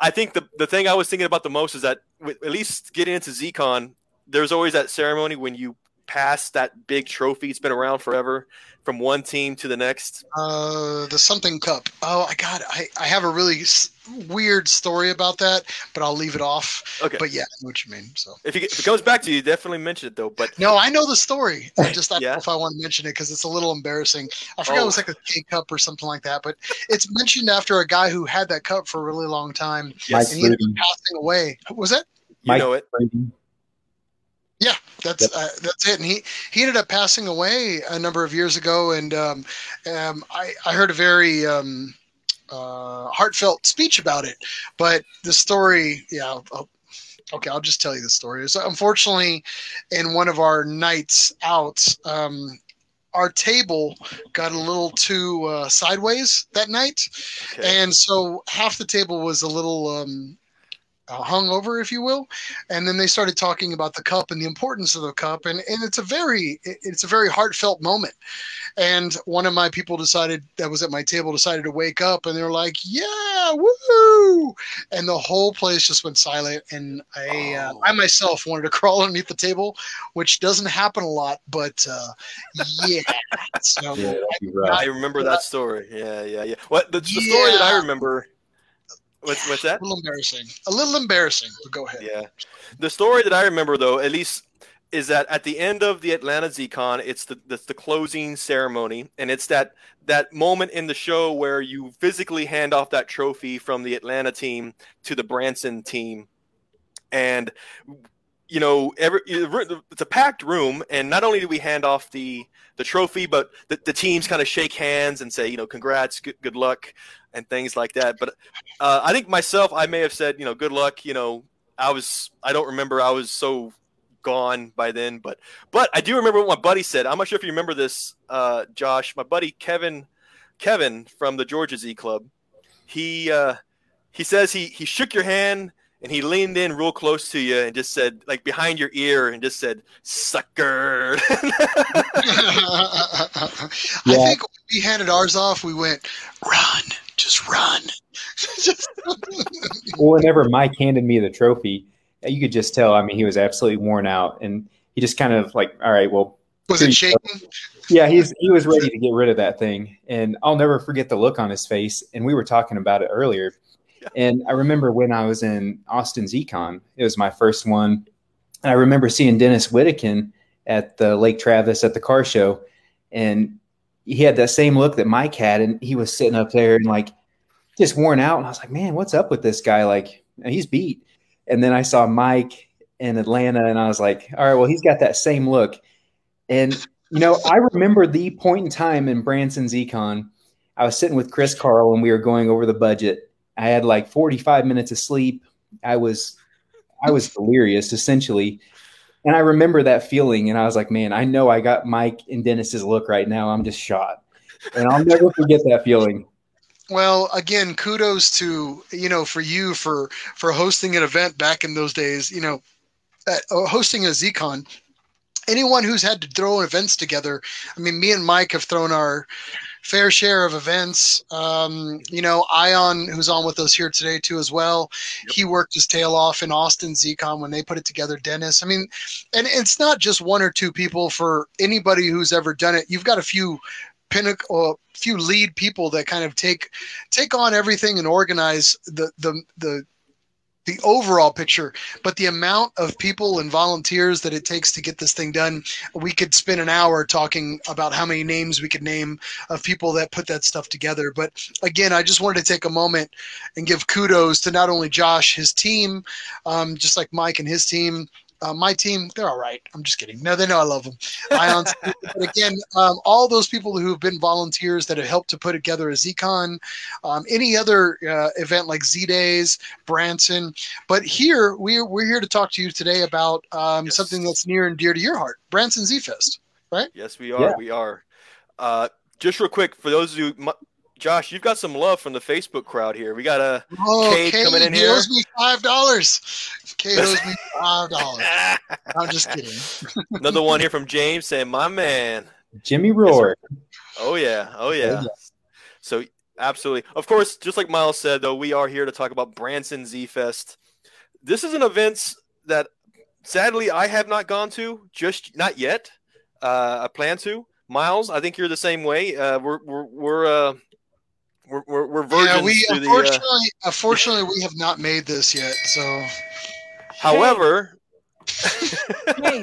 I think the, the thing I was thinking about the most is that with, at least getting into ZCon, there's always that ceremony when you pass that big trophy. It's been around forever from one team to the next. Uh, the something cup. Oh, I got. I I have a really s- weird story about that, but I'll leave it off. Okay. But yeah, I know what you mean. So. If, you, if it comes back to you, definitely mention it though. But No, I know the story. I just I don't Yeah? know if I want to mention it because it's a little embarrassing. I forgot Oh. it was like a K cup or something like that, but it's mentioned after a guy who had that cup for a really long time yes, and he ended up passing away. Was that? you Mike know it. Brady. Yeah, that's Yep. uh, that's it. And he he ended up passing away a number of years ago, and um, um, I I heard a very um, uh, heartfelt speech about it. But the story, yeah. I'll, I'll- Okay, I'll just tell you the story. So, unfortunately, in one of our nights out, um, our table got a little too uh, sideways that night, Okay. and so half the table was a little um, uh, hung over, if you will. And then they started talking about the cup and the importance of the cup, and, and it's a very it's a very heartfelt moment. And one of my people decided that was at my table decided to wake up, and they're like, "Yeah, woo!" And the whole place just went silent. And I uh. I myself wanted to crawl underneath the table, which doesn't happen a lot, but uh, yeah. So Yeah, that'd. I remember that story. Yeah, yeah, yeah. What the, the story that I remember? What's what's that? a little embarrassing. A little embarrassing, but go ahead. Yeah. The story that I remember, though, at least, is that at the end of the Atlanta ZCon, it's the the, the closing ceremony, and it's that that moment in the show where you physically hand off that trophy from the Atlanta team to the Branson team, and you know, every it's a packed room, and not only do we hand off the the trophy, but the, the teams kind of shake hands and say, you know, congrats, good, good luck, and things like that. But uh, I think myself, I may have said, you know, good luck. You know, I was, I don't remember, I was so gone by then, but but I do remember what my buddy said. I'm not sure if you remember this, uh, Josh. My buddy Kevin, Kevin from the Georgia Z Club, he uh, he says he he shook your hand and he leaned in real close to you and just said, like behind your ear, and just said, "Sucker." I Yeah. think when we handed ours off, we went, run, just run. Just- Well, whenever Mike handed me the trophy, you could just tell. I mean, he was absolutely worn out, and he just kind of like, all right, well, was it shaking? yeah, he's he was ready to get rid of that thing, and I'll never forget the look on his face. And we were talking about it earlier, and I remember when I was in Austin ZCon, it was my first one, and I remember seeing Dennis Whittakin at the Lake Travis at the car show, and he had that same look that Mike had, and he was sitting up there and like just worn out. And I was like, man, what's up with this guy? Like, he's beat. And then I saw Mike in Atlanta, and I was like, all right, well, he's got that same look. And you know, I remember the point in time in Branson ZCon. I was sitting with Chris Carl, and we were going over the budget. I had like 45 minutes of sleep. I was, I was delirious essentially. And I remember that feeling, and I was like, man, I know I got Mike and Dennis's look right now. I'm just shot. And I'll never forget that feeling. Well, again, kudos to you know for you for for hosting an event back in those days. You know, at, uh, hosting a ZCon. Anyone who's had to throw events together, I mean, me and Mike have thrown our fair share of events. Um, you know, Ion, who's on with us here today too, as well. He worked his tail off in Austin ZCon when they put it together. Dennis, I mean, and it's not just one or two people. For anybody who's ever done it, you've got a few pinnacle, a few lead people that kind of take take on everything and organize the the the the overall picture but the amount of people and volunteers that it takes to get this thing done we could spend an hour talking about how many names we could name of people that put that stuff together. But again i just wanted to take a moment and give kudos to not only josh his team um, just like mike and his team uh, my team, they're all right. I'm just kidding. No, they know I love them. Ions, but again, um, all those people who have been volunteers that have helped to put together a ZCon, um, any other uh, event like Z Days, Branson. But here, we're, we're here to talk to you today about um, Yes. something that's near and dear to your heart Branson Z Fest. Right? Yes, we are. Yeah. We are. Uh, just real quick for those who, mu- Josh, you've got some love from the Facebook crowd here. We got a. Oh, Cade Cade, coming in he here. owes me $5. Cade owes me $5. I'm just kidding. Another one here from James saying, "My man, Jimmy Roar. oh yeah, oh yeah." yeah. So absolutely, of course, just like Miles said, though, we are here to talk about Branson Z Fest. This is an event that, sadly, I have not gone to just not yet. Uh, I plan to. Miles, I think you're the same way. Uh, we're we're we're uh, we're, we're, we're virgins Yeah, we to the. Uh, unfortunately, unfortunately, we have not made this yet. So however, Shame.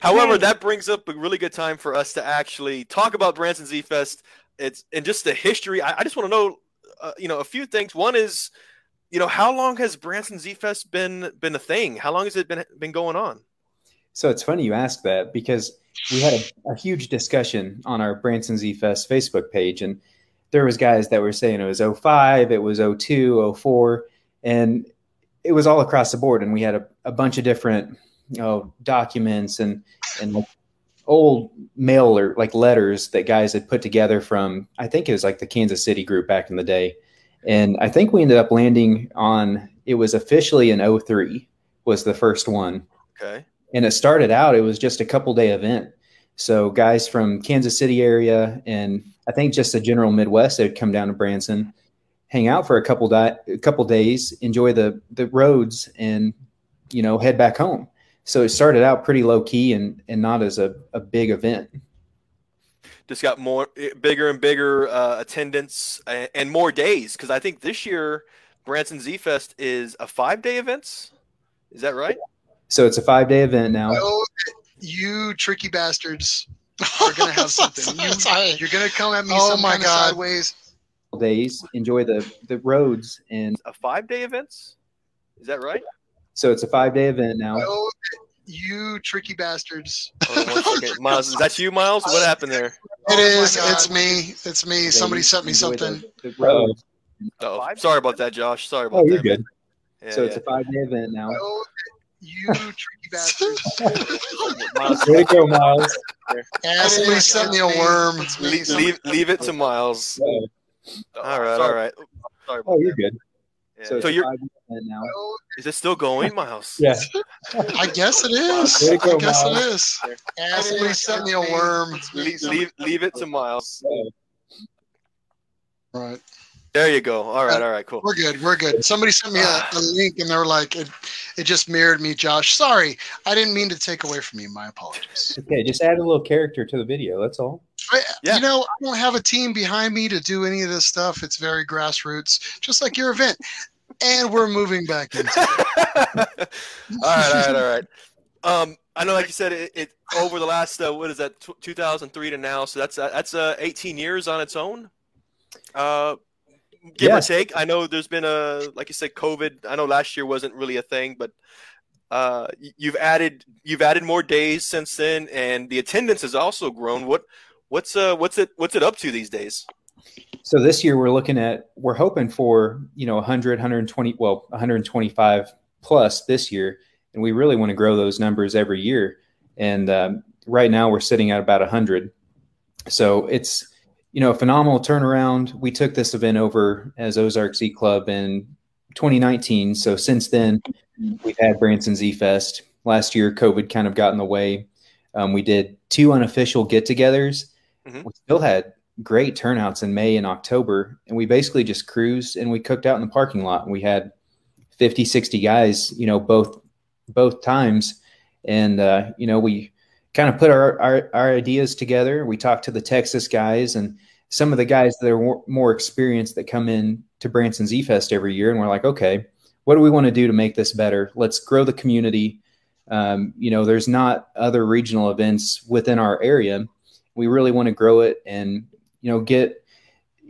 However, Shame. that brings up a really good time for us to actually talk about Branson Z Fest. It's and just the history. I, I just want to know, uh, you know, a few things. One is, you know, how long has Branson Z Fest been been a thing? How long has it been been going on? So it's funny you ask that because we had a, a huge discussion on our Branson Z Fest Facebook page, and there was guys that were saying it was 05, it was 02, 04, and it was all across the board. And we had a, a bunch of different you know, documents and and like old mail or like letters that guys had put together from I think it was like the Kansas City group back in the day. And I think we ended up landing on it was officially in 03 was the first one Okay, and it started out it was just a couple day event so guys from kansas city area and i think just the general midwest they'd come down to branson hang out for a couple di- a couple days enjoy the the roads and you know head back home so it started out pretty low key and and not as a, a big event just got more bigger and bigger uh, attendance and, and more days because I think this year Branson Z Fest is a five day event. Is that right? so it's a five day event now oh, you tricky bastards are gonna have something. You, you're gonna come at me Oh some my kind of God. sideways. days enjoy the the roads and A five day event. Is that right? So it's a five day event now. Oh, you tricky bastards. Hold on one second. Miles, is that you, Miles? What happened there? It Oh is. It's me. It's me. Somebody sent me something. The, the road. Oh, Five sorry about that, Josh. Sorry about Oh, that. you're good. Yeah, so it's a five day event now. Oh, you tricky bastards. Miles, Way to go, Miles. Yeah, somebody sent me a worm. It's leave, leave, leave it to Miles. Oh, All right, Sorry. all right. Sorry oh, you're good. Yeah. So, So you're five day event now. Is it still going, Miles? Yeah. I guess it is. Go, I guess it Miles. is. Yeah, somebody sent me a worm. It's. Leave, leave, leave it to Miles. Oh, Right. There you go. All right, all right, cool. We're good. We're good. Somebody sent me a, a link and they were like, it, it just mirrored me, Josh. Sorry. I didn't mean to take away from you. My apologies. Okay, just add a little character to the video. That's all. I, Yeah. You know, I don't have a team behind me to do any of this stuff. It's very grassroots, just like your event. And we're moving back into it. all right, all right, all right. Um, I know, like you said, it, it over the last uh, what is that, tw 2003 to now? So that's uh, that's uh, 18 years on its own. Uh, give Yeah. or take. I know there's been a like you said, COVID. I know last year wasn't really a thing, but uh, you've added you've added more days since then, and the attendance has also grown. What what's uh what's it what's it up to these days? So this year we're looking at we're hoping for you know 100 120 well 125 plus this year and we really want to grow those numbers every year and um, right now we're sitting at about 100 so it's you know a phenomenal turnaround we took this event over as ozark z club in 2019 so since then we've had branson z fest last year covid kind of got in the way um, we did two unofficial get-togethers Mhm. we still had great turnouts in May and October. And we basically just cruised and we cooked out in the parking lot. And we had 50, 60 guys, you know, both both times. And uh, you know, we kind of put our, our our ideas together. We talked to the Texas guys and some of the guys that are more, experienced that come in to Branson Z Fest every year. And we're like, okay, what do we want to do to make this better? Let's grow the community. Um, you know, there's not other regional events within our area. We really want to grow it and you know get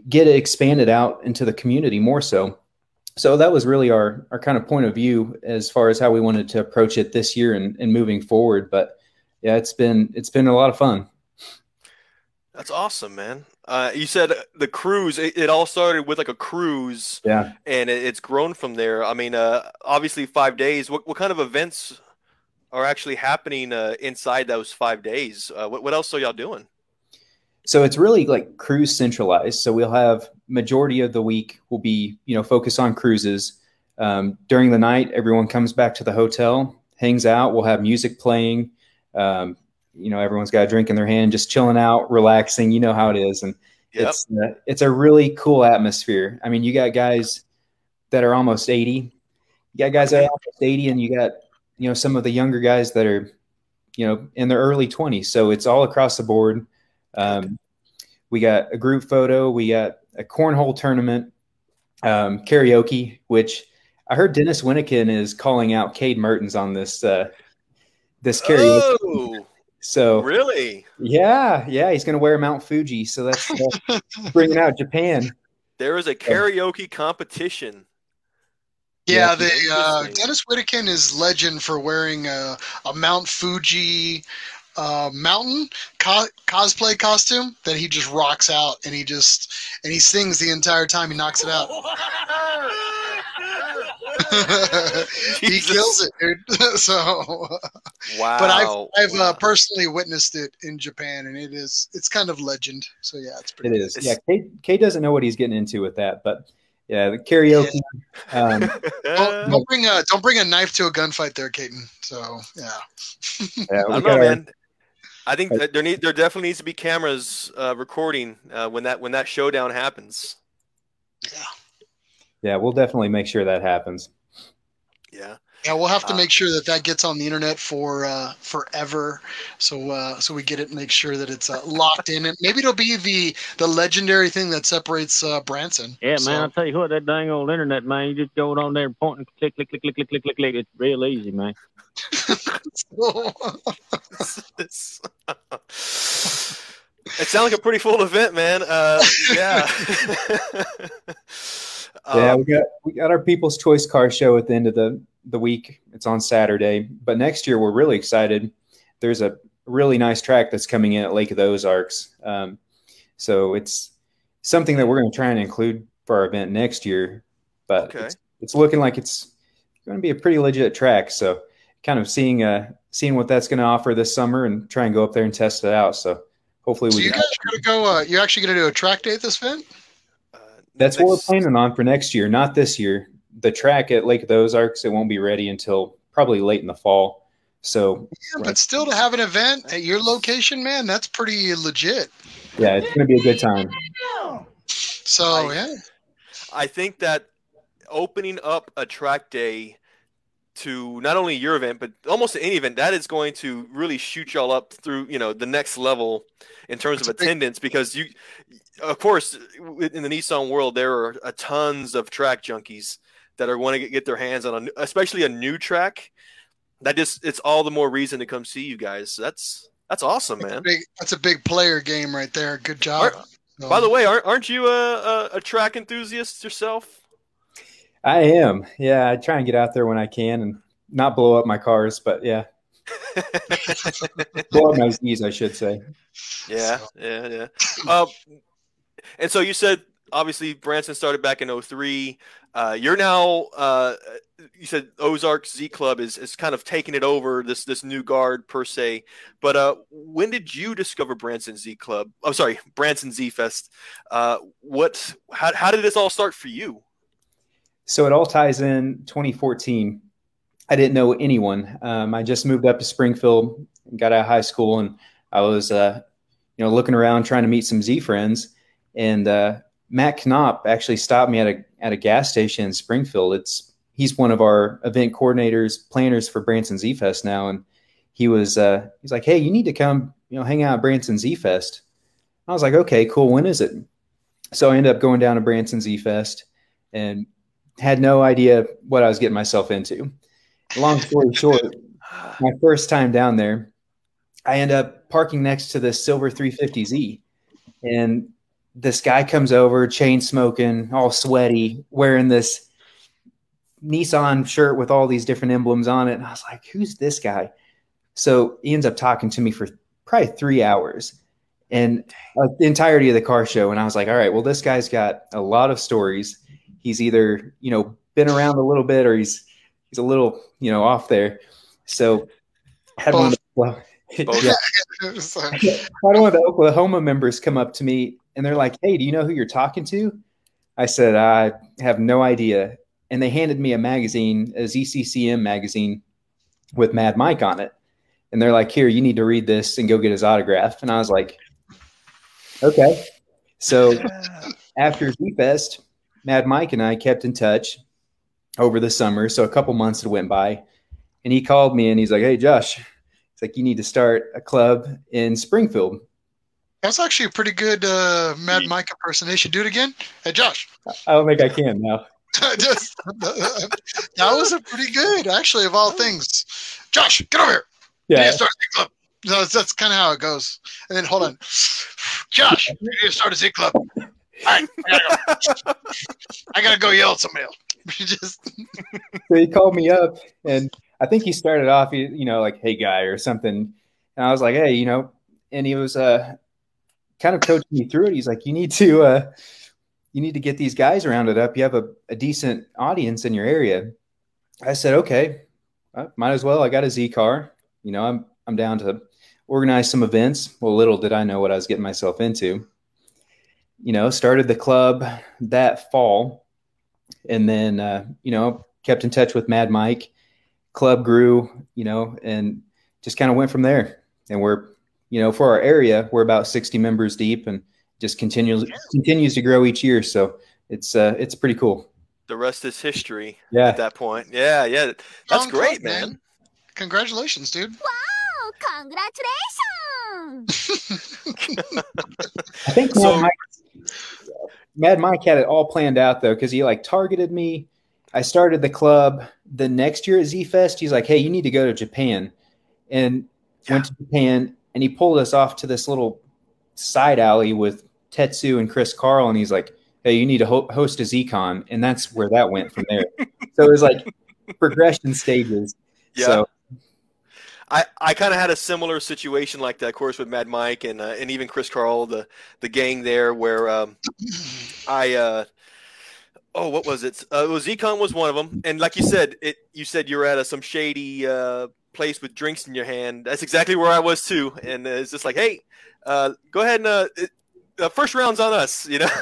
get it expanded out into the community more so so that was really our our kind of point of view as far as how we wanted to approach it this year and, and moving forward but yeah it's been it's been a lot of fun That's awesome, man. Uh, you said the cruise. It, it all started with like a cruise, yeah and it, it's grown from there. I mean, uh, obviously five days. What what kind of events are actually happening uh, inside those five days? Uh, what what else are y'all doing? so it's really like cruise centralized so we'll have majority of the week will be you know focus on cruises um, during the night everyone comes back to the hotel hangs out we'll have music playing um, you know everyone's got a drink in their hand just chilling out relaxing you know how it is. And Yep. it's uh, it's a really cool atmosphere. I mean you got guys that are almost 80 you got guys that are almost 80 and you got you know some of the younger guys that are you know in their early 20s so it's all across the board. Um, we got a group photo. We got a cornhole tournament um, karaoke which i heard dennis winnikin is calling out cade mertens on this uh, this karaoke Oh, so really? yeah yeah he's gonna wear mount fuji so that's uh, bringing out japan There is a karaoke competition. Yeah, Yeah. the uh, Dennis Whittakin is legend for wearing a, a Mount Fuji uh, mountain co- cosplay costume that he just rocks out and he just and he sings the entire time he knocks it out. he kills it, dude. so, Wow. but I've I've Wow. uh, personally witnessed it in Japan and it is it's kind of legend. So yeah, it's It pretty. is. It's- Yeah, Cade, Cade doesn't know what he's getting into with that, but yeah, the karaoke. Um, Don't, don't bring a don't bring a knife to a gunfight there, Caton. So yeah. yeah, I we don't got know, our- man. I think that there need there definitely needs to be cameras uh, recording uh, when that when that showdown happens. Yeah. Yeah, we'll definitely make sure that happens. Yeah. Yeah, we'll have to Uh, make sure that that gets on the internet for uh, forever, so uh, so we get it. and Make sure that it's uh, locked in, and maybe it'll be the the legendary thing that separates uh, Branson. Yeah, So- man, I'll tell you what, that dang old internet, man, you just go on there and point and click, click, click, click, click, click, click, click. It's real easy, man. It sounds like a pretty full event, man. Uh, yeah. yeah, we got we got our People's Choice Car Show at the end of the the week. It's on Saturday. But next year, we're really excited. There's a really nice track that's coming in at Lake of the Ozarks. Um, so it's something that we're going to try and include for our event next year. But Okay. it's, it's looking like it's going to be a pretty legit track. So kind of seeing uh seeing what that's going to offer this summer and try and go up there and test it out. So hopefully So we You guys are gonna go? Uh, you actually gonna do a track day at this event? Uh, That's what we're planning on for next year, not this year. The track at Lake of the Ozarks, it won't be ready until probably late in the fall. So Yeah, but still to have an event at your location, man, that's pretty legit. yeah, it's going to be a good time. So I- yeah, I think that opening up a track day to not only your event but almost any event that is going to really shoot y'all up through you know the next level in terms of attendance because you of course in the Nissan world there are a tons of track junkies that are want to get their hands on a, especially a new track that just it's all the more reason to come see you guys that's that's awesome that's a man big, that's a big player game right there. Good job. So- by the way aren't, aren't you a, a, a track enthusiast yourself I am. Yeah, I try and get out there when I can and not blow up my cars, but yeah, blow up my Z's, I should say. Yeah, So- yeah, yeah. Um, and so you said obviously Branson started back in 03. Uh, you're now uh, you said Ozark Z Club is is kind of taking it over this this new guard per se. But uh, when did you discover Branson Z Club? I'm sorry, Branson Z Fest. Uh, what? How, how did this all start for you? So it all ties in 2014. I didn't know anyone. Um, I just moved up to Springfield, got out of high school, and I was, uh, you know, looking around trying to meet some Z friends. And uh, Matt Knopp actually stopped me at a at a gas station in Springfield. It's he's one of our event coordinators, planners for Branson Z Fest now, and he was uh, he's like, "Hey, you need to come, you know, hang out at Branson Z Fest." I was like, "Okay, cool. When is it?" So I ended up going down to Branson Z Fest and had no idea what I was getting myself into. Long story short, my first time down there, I end up parking next to the silver 350Z. And this guy comes over, chain smoking, all sweaty, wearing this Nissan shirt with all these different emblems on it. And I was like, who's this guy? So he ends up talking to me for probably three hours and uh, the entirety of the car show. And I was like, all right, well, this guy's got a lot of stories. He's either, you know, been around a little bit or he's he's a little, you know, off there. So had one of the, well, yeah, had one of the Oklahoma members come up to me and they're like, Hey, do you know who you're talking to? I said, I have no idea. And they handed me a magazine, a ZCCM magazine with Mad Mike on it. And they're like, Here, you need to read this and go get his autograph. And I was like, Okay. So after Z Fest, Mad Mike and I kept in touch over the summer. So a couple months had went by. And he called me and he's like, Hey, Josh, it's like you need to start a club in Springfield. That's actually a pretty good uh, Mad Mike impersonation. Do it again. Hey, Josh. I don't think I can now. That was a pretty good, actually, of all things. Josh, get over here. Yeah. to start a Z club. No, that's, that's kind of how it goes. And then hold on. Josh, you need to start a Z club. All right, I gotta go, I gotta go yell at somebody else. Just So he called me up and I think he started off, you know, like, hey guy or something. And I was like, hey, you know, and he was uh, kind of coaching me through it. He's like, you need to, uh, you need to get these guys rounded up. You have a, a decent audience in your area. I said, okay, uh, might as well. I got a Z car. You know, I'm, I'm down to organize some events. Well, little did I know what I was getting myself into. You know, started the club that fall and then, uh, you know, kept in touch with Mad Mike. Club grew, you know, and just kind of went from there. And we're, you know, for our area, we're about 60 members deep and just continues continues to grow each year. So it's uh it's pretty cool. The rest is history Yeah. at that point. Yeah, yeah. That's Strong great, club, man. Congratulations, dude. Wow, congratulations! I think So- Mad, Mike, Mad Mike had it all planned out though, because he like targeted me. I started the club the next year at Z Fest. He's like, "Hey, you need to go to Japan," and went to Japan. And he pulled us off to this little side alley with Tetsu and Chris Carl, and he's like, "Hey, you need to ho- host a ZCon," and that's where that went from there. so it was like progression stages. Yeah. So I, I kind of had a similar situation like that, of course, with Mad Mike and uh, and even Chris Carl, the the gang there, where um, I uh, oh, what was it? Uh, it was ZCon was one of them, and like you said, it you said you were at a, some shady uh, place with drinks in your hand. That's exactly where I was too, and it's just like, hey, uh, go ahead and uh, it, uh, first round's on us, you know.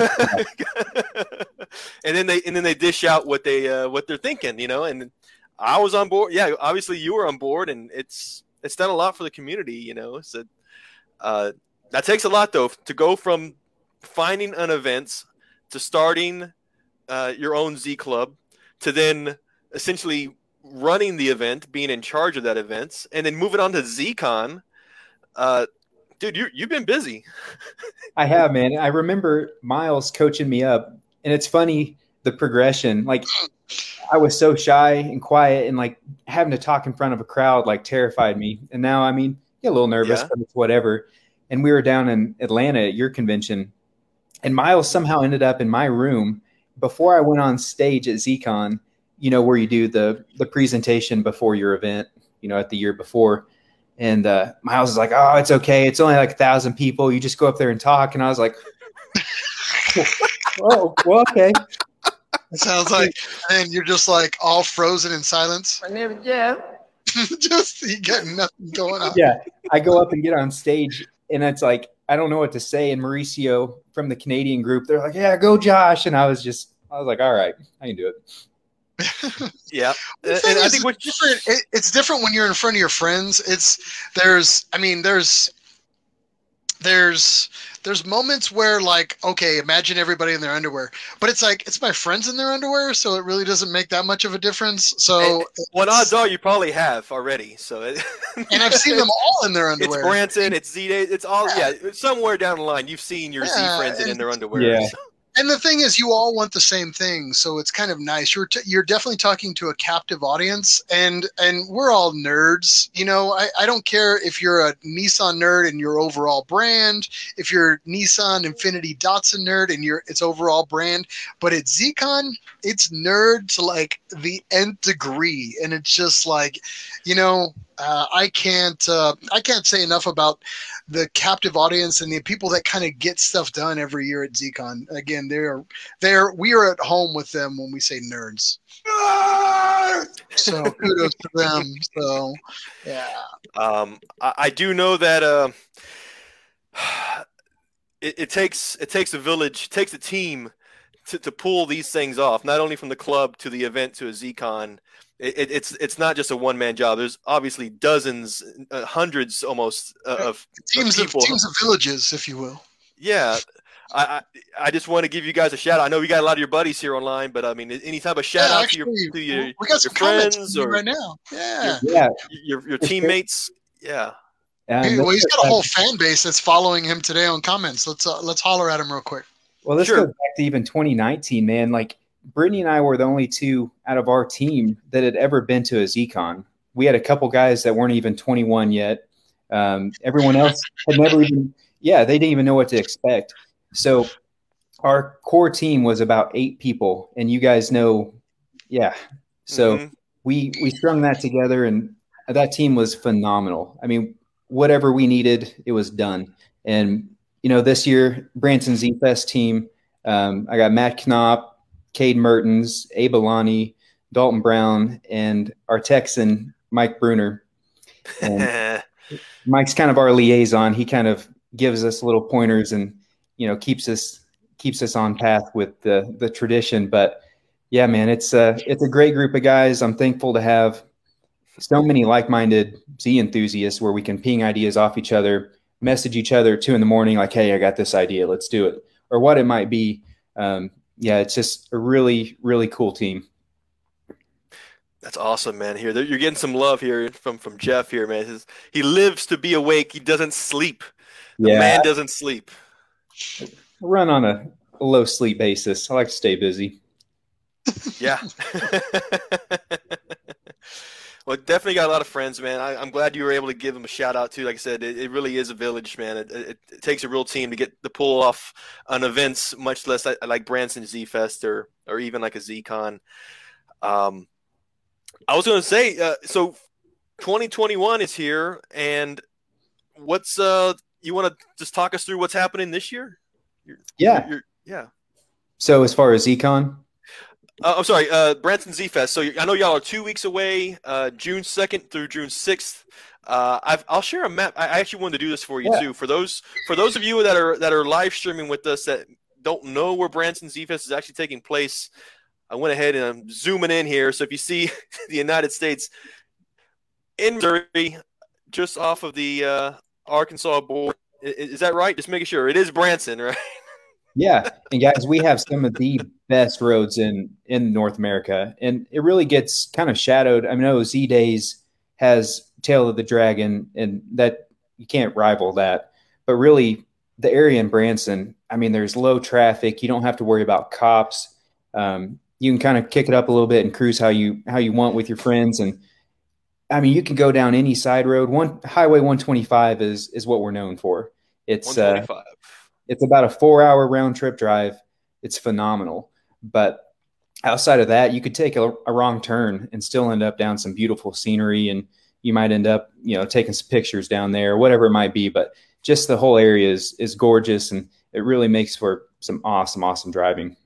and then they and then they dish out what they uh, what they're thinking, you know, and I was on board. Yeah, obviously you were on board, and it's it's done a lot for the community, you know. So uh, that takes a lot though to go from finding an event to starting uh, your own Z club to then essentially running the event, being in charge of that event, and then moving on to ZCon. Uh, dude, you you've been busy. I have, man. I remember Miles coaching me up, and it's funny the progression. Like I was so shy and quiet, and like having to talk in front of a crowd like terrified me. And now, I mean, yeah, a little nervous, Yeah. but it's whatever. And we were down in Atlanta at your convention, and Miles somehow ended up in my room before I went on stage at ZCon. You know where you do the the presentation before your event. You know, at the year before. And uh, Miles is like, "Oh, it's okay. It's only like a thousand people. You just go up there and talk." And I was like, "Oh, well, okay." It sounds like, and you're just like all frozen in silence. My name is Jeff. just you got nothing going on. yeah, I go up and get on stage, and it's like I don't know what to say. And Mauricio from the Canadian group, they're like, "Yeah, go, Josh!" And I was just, I was like, "All right, I can do it." Yeah, and, thing I think it's different. It, it's different when you're in front of your friends. It's there's, I mean, there's, there's, there's moments where like, okay, imagine everybody in their underwear, but it's like it's my friends in their underwear, so it really doesn't make that much of a difference. So, what it's- odds are you probably have already. So it, and I've seen them all in their underwear It's underwear. Branson, it's Z Day, it's all yeah. Somewhere down the line, you've seen your Yeah, Z friends in, and- their underwear. Yeah. And the thing is, you all want the same thing, so it's kind of nice. You're t- you're definitely talking to a captive audience, and and we're all nerds. You know, I, I don't care if you're a Nissan nerd and your overall brand, if you're Nissan Infiniti Datsun nerd and your its overall brand, but at ZCon, it's nerd to like the nth degree, and it's just like, you know, uh, I can't uh, I can't say enough about the captive audience and the people that kind of get stuff done every year at ZCon. Again, they're they're we are at home with them when we say nerds. So kudos to them. So yeah. Um, I, I do know that uh, it, it takes it takes a village, it takes a team to, to pull these things off. Not only from the club to the event to a ZCon. It, it, it's it's not just a one man job. There's obviously dozens, uh, hundreds almost uh, of Teams of people. teams of villages, if you will. Yeah, I, I I just want to give you guys a shout out. I know we got a lot of your buddies here online, but I mean, any type of shout Yeah, out actually, to your to your, we got your comments friends or right now. Yeah. Yeah, your your teammates. Yeah, um, Hey, well, he's that's- got a whole fan base that's following him today on comments. Let's uh, let's holler at him real quick. Well, let's Sure. go back to even 2019, man. Like Brittany and I were the only two out of our team that had ever been to a ZCon. We had a couple guys that weren't even 21 yet. Um, everyone else had never even, yeah, they didn't even know what to expect. So our core team was about eight people, and you guys know, yeah. So Mhm. we we strung that together, and that team was phenomenal. I mean, whatever we needed, it was done. And you know, this year, Branson Z Fest team, um, I got Matt Knopp, Cade Mertens, Abe Alani, Dalton Brown, and our Texan Mike Bruner. Mike's kind of our liaison. He kind of gives us little pointers and you know keeps us keeps us on path with the the tradition. But yeah, man, it's a it's a great group of guys. I'm thankful to have so many like-minded Z enthusiasts where we can ping ideas off each other, message each other two in the morning, like, "Hey, I got this idea. Let's do it," or what it might be. Um, yeah, it's just a really really cool team. That's awesome, man. Here, you're getting some love here from from Jeff here, man. His- he lives to be awake. He doesn't sleep. The Yeah, man doesn't sleep. I run on a low sleep basis. I like to stay busy. Yeah. well, definitely got a lot of friends, man. I, I'm glad you were able to give them a shout out too. Like I said, it, it really is a village, man. It, it, it takes a real team to get the pull off on events, much less like, like Branson Z Fest or or even like a ZCon. Um, I was going to say, uh, so 2021 is here, and what's uh, you want to just talk us through what's happening this year? You're- Yeah. you're- yeah. So as far as ZCon, Uh, I'm sorry, uh, Branson Z Fest. So I know y'all are two weeks away, uh, June 2nd through June 6th. Uh, I've, I'll share a map. I I actually wanted to do this for you Yeah. too. For those for those of you that are that are live streaming with us that don't know where Branson Z Fest is actually taking place, I went ahead and I'm zooming in here. So if you see the United States in Missouri, just off of the uh, Arkansas border, i- i- is that right? Just making sure it is Branson, right? Yeah, and guys, we have some of the best roads in in North America, and it really gets kind of shadowed. I know Z Days has Tail of the Dragon, and that you can't rival that. But really, the area in Branson, I mean, there's low traffic. You don't have to worry about cops. Um, you can kind of kick it up a little bit and cruise how you how you want with your friends, and I mean, you can go down any side road. One Highway 125 is is what we're known for. It's uh, 125. It's about a four hour round trip drive. It's phenomenal. But outside of that, you could take a, a wrong turn and still end up down some beautiful scenery and you might end up, you know, taking some pictures down there, whatever it might be. But just the whole area is is gorgeous and it really makes for some awesome, awesome driving.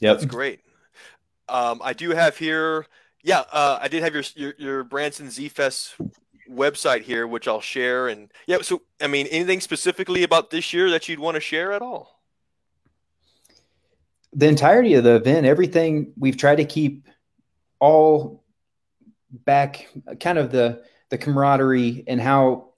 Yep. That's great. Um, I do have here, yeah, uh, I did have your your, your Branson Z Fest website here, which I'll share. And yeah, so I mean, anything specifically about this year that you'd want to share at all? the entirety of the event, everything we've tried to keep all back, kind of the the camaraderie and how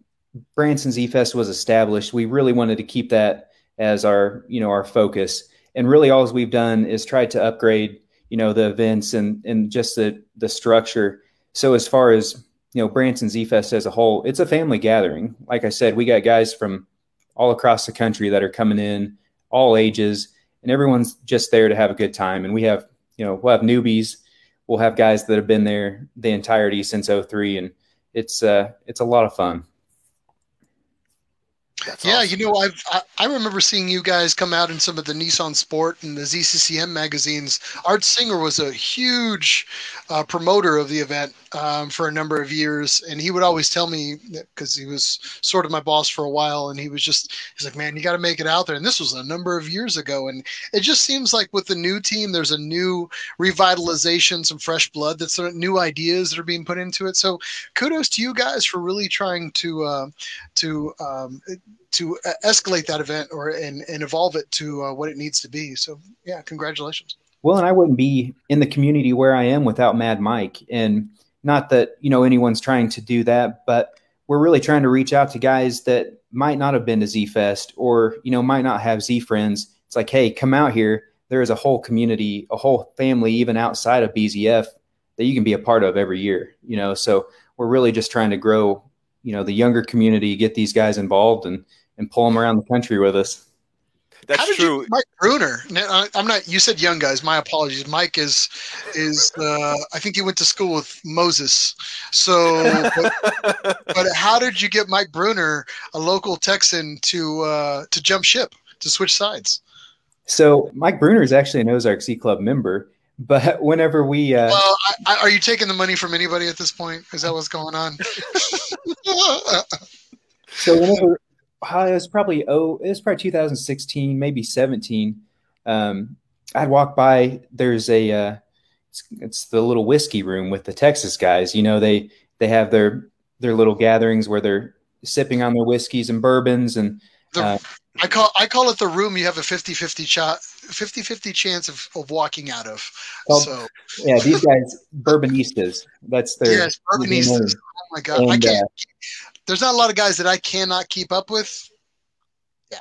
Branson Z Fest was established. We really wanted to keep that as our you know our focus, and really all we've done is tried to upgrade you know the events and and just the the structure. So as far as you know, Branson Z Fest as a whole, it's a family gathering. Like I said, we got guys from all across the country that are coming in, all ages and everyone's just there to have a good time. And we have, you know, we'll have newbies, we'll have guys that have been there the entirety since 03 and it's uh it's a lot of fun. That's Yeah, awesome. you know, I've, I I remember seeing you guys come out in some of the Nissan Sport and the ZCCM magazines. Art Singer was a huge uh, promoter of the event um, for a number of years, and he would always tell me because he was sort of my boss for a while, and he was just he's like, "Man, you got to make it out there." And this was a number of years ago, and it just seems like with the new team, there's a new revitalization, some fresh blood, that's some new ideas that are being put into it. So kudos to you guys for really trying to uh, to um, to uh, escalate that event or and, and evolve it to uh, what it needs to be. So yeah, congratulations. Well, and I wouldn't be in the community where I am without Mad Mike. And not that, you know, anyone's trying to do that, but we're really trying to reach out to guys that might not have been to Z Fest or, you know, might not have Z friends. It's like, hey, come out here. There is a whole community, a whole family, even outside of BZF, that you can be a part of every year, you know. So we're really just trying to grow, you know, the younger community, get these guys involved and and pull them around the country with us. That's How did true. You, Mike Bruner. I- I'm not. You said young guys. My apologies. Mike is is. Uh, I think he went to school with Moses. So, but, but how did you get Mike Bruner, a local Texan, to uh, to jump ship to switch sides? So Mike Bruner is actually an Ozark Z Club member, but whenever we uh, Well, I, I, are you taking the money from anybody at this point? Is that what's going on? So whenever uh, it was probably oh it was probably 2016 maybe 17 um, I'd walk by there's a uh, it's, it's the little whiskey room with the Texas guys you know they they have their their little gatherings where they're sipping on their whiskeys and bourbons and The- uh, I call I call it the room you have a 50-50 shot 50-50 chance of, of walking out of. Well, so yeah these guys bourbonistas that's their yes, Bourbonistas. Oh my god, I can't. Uh, there's not a lot of guys that I cannot keep up with. Yeah,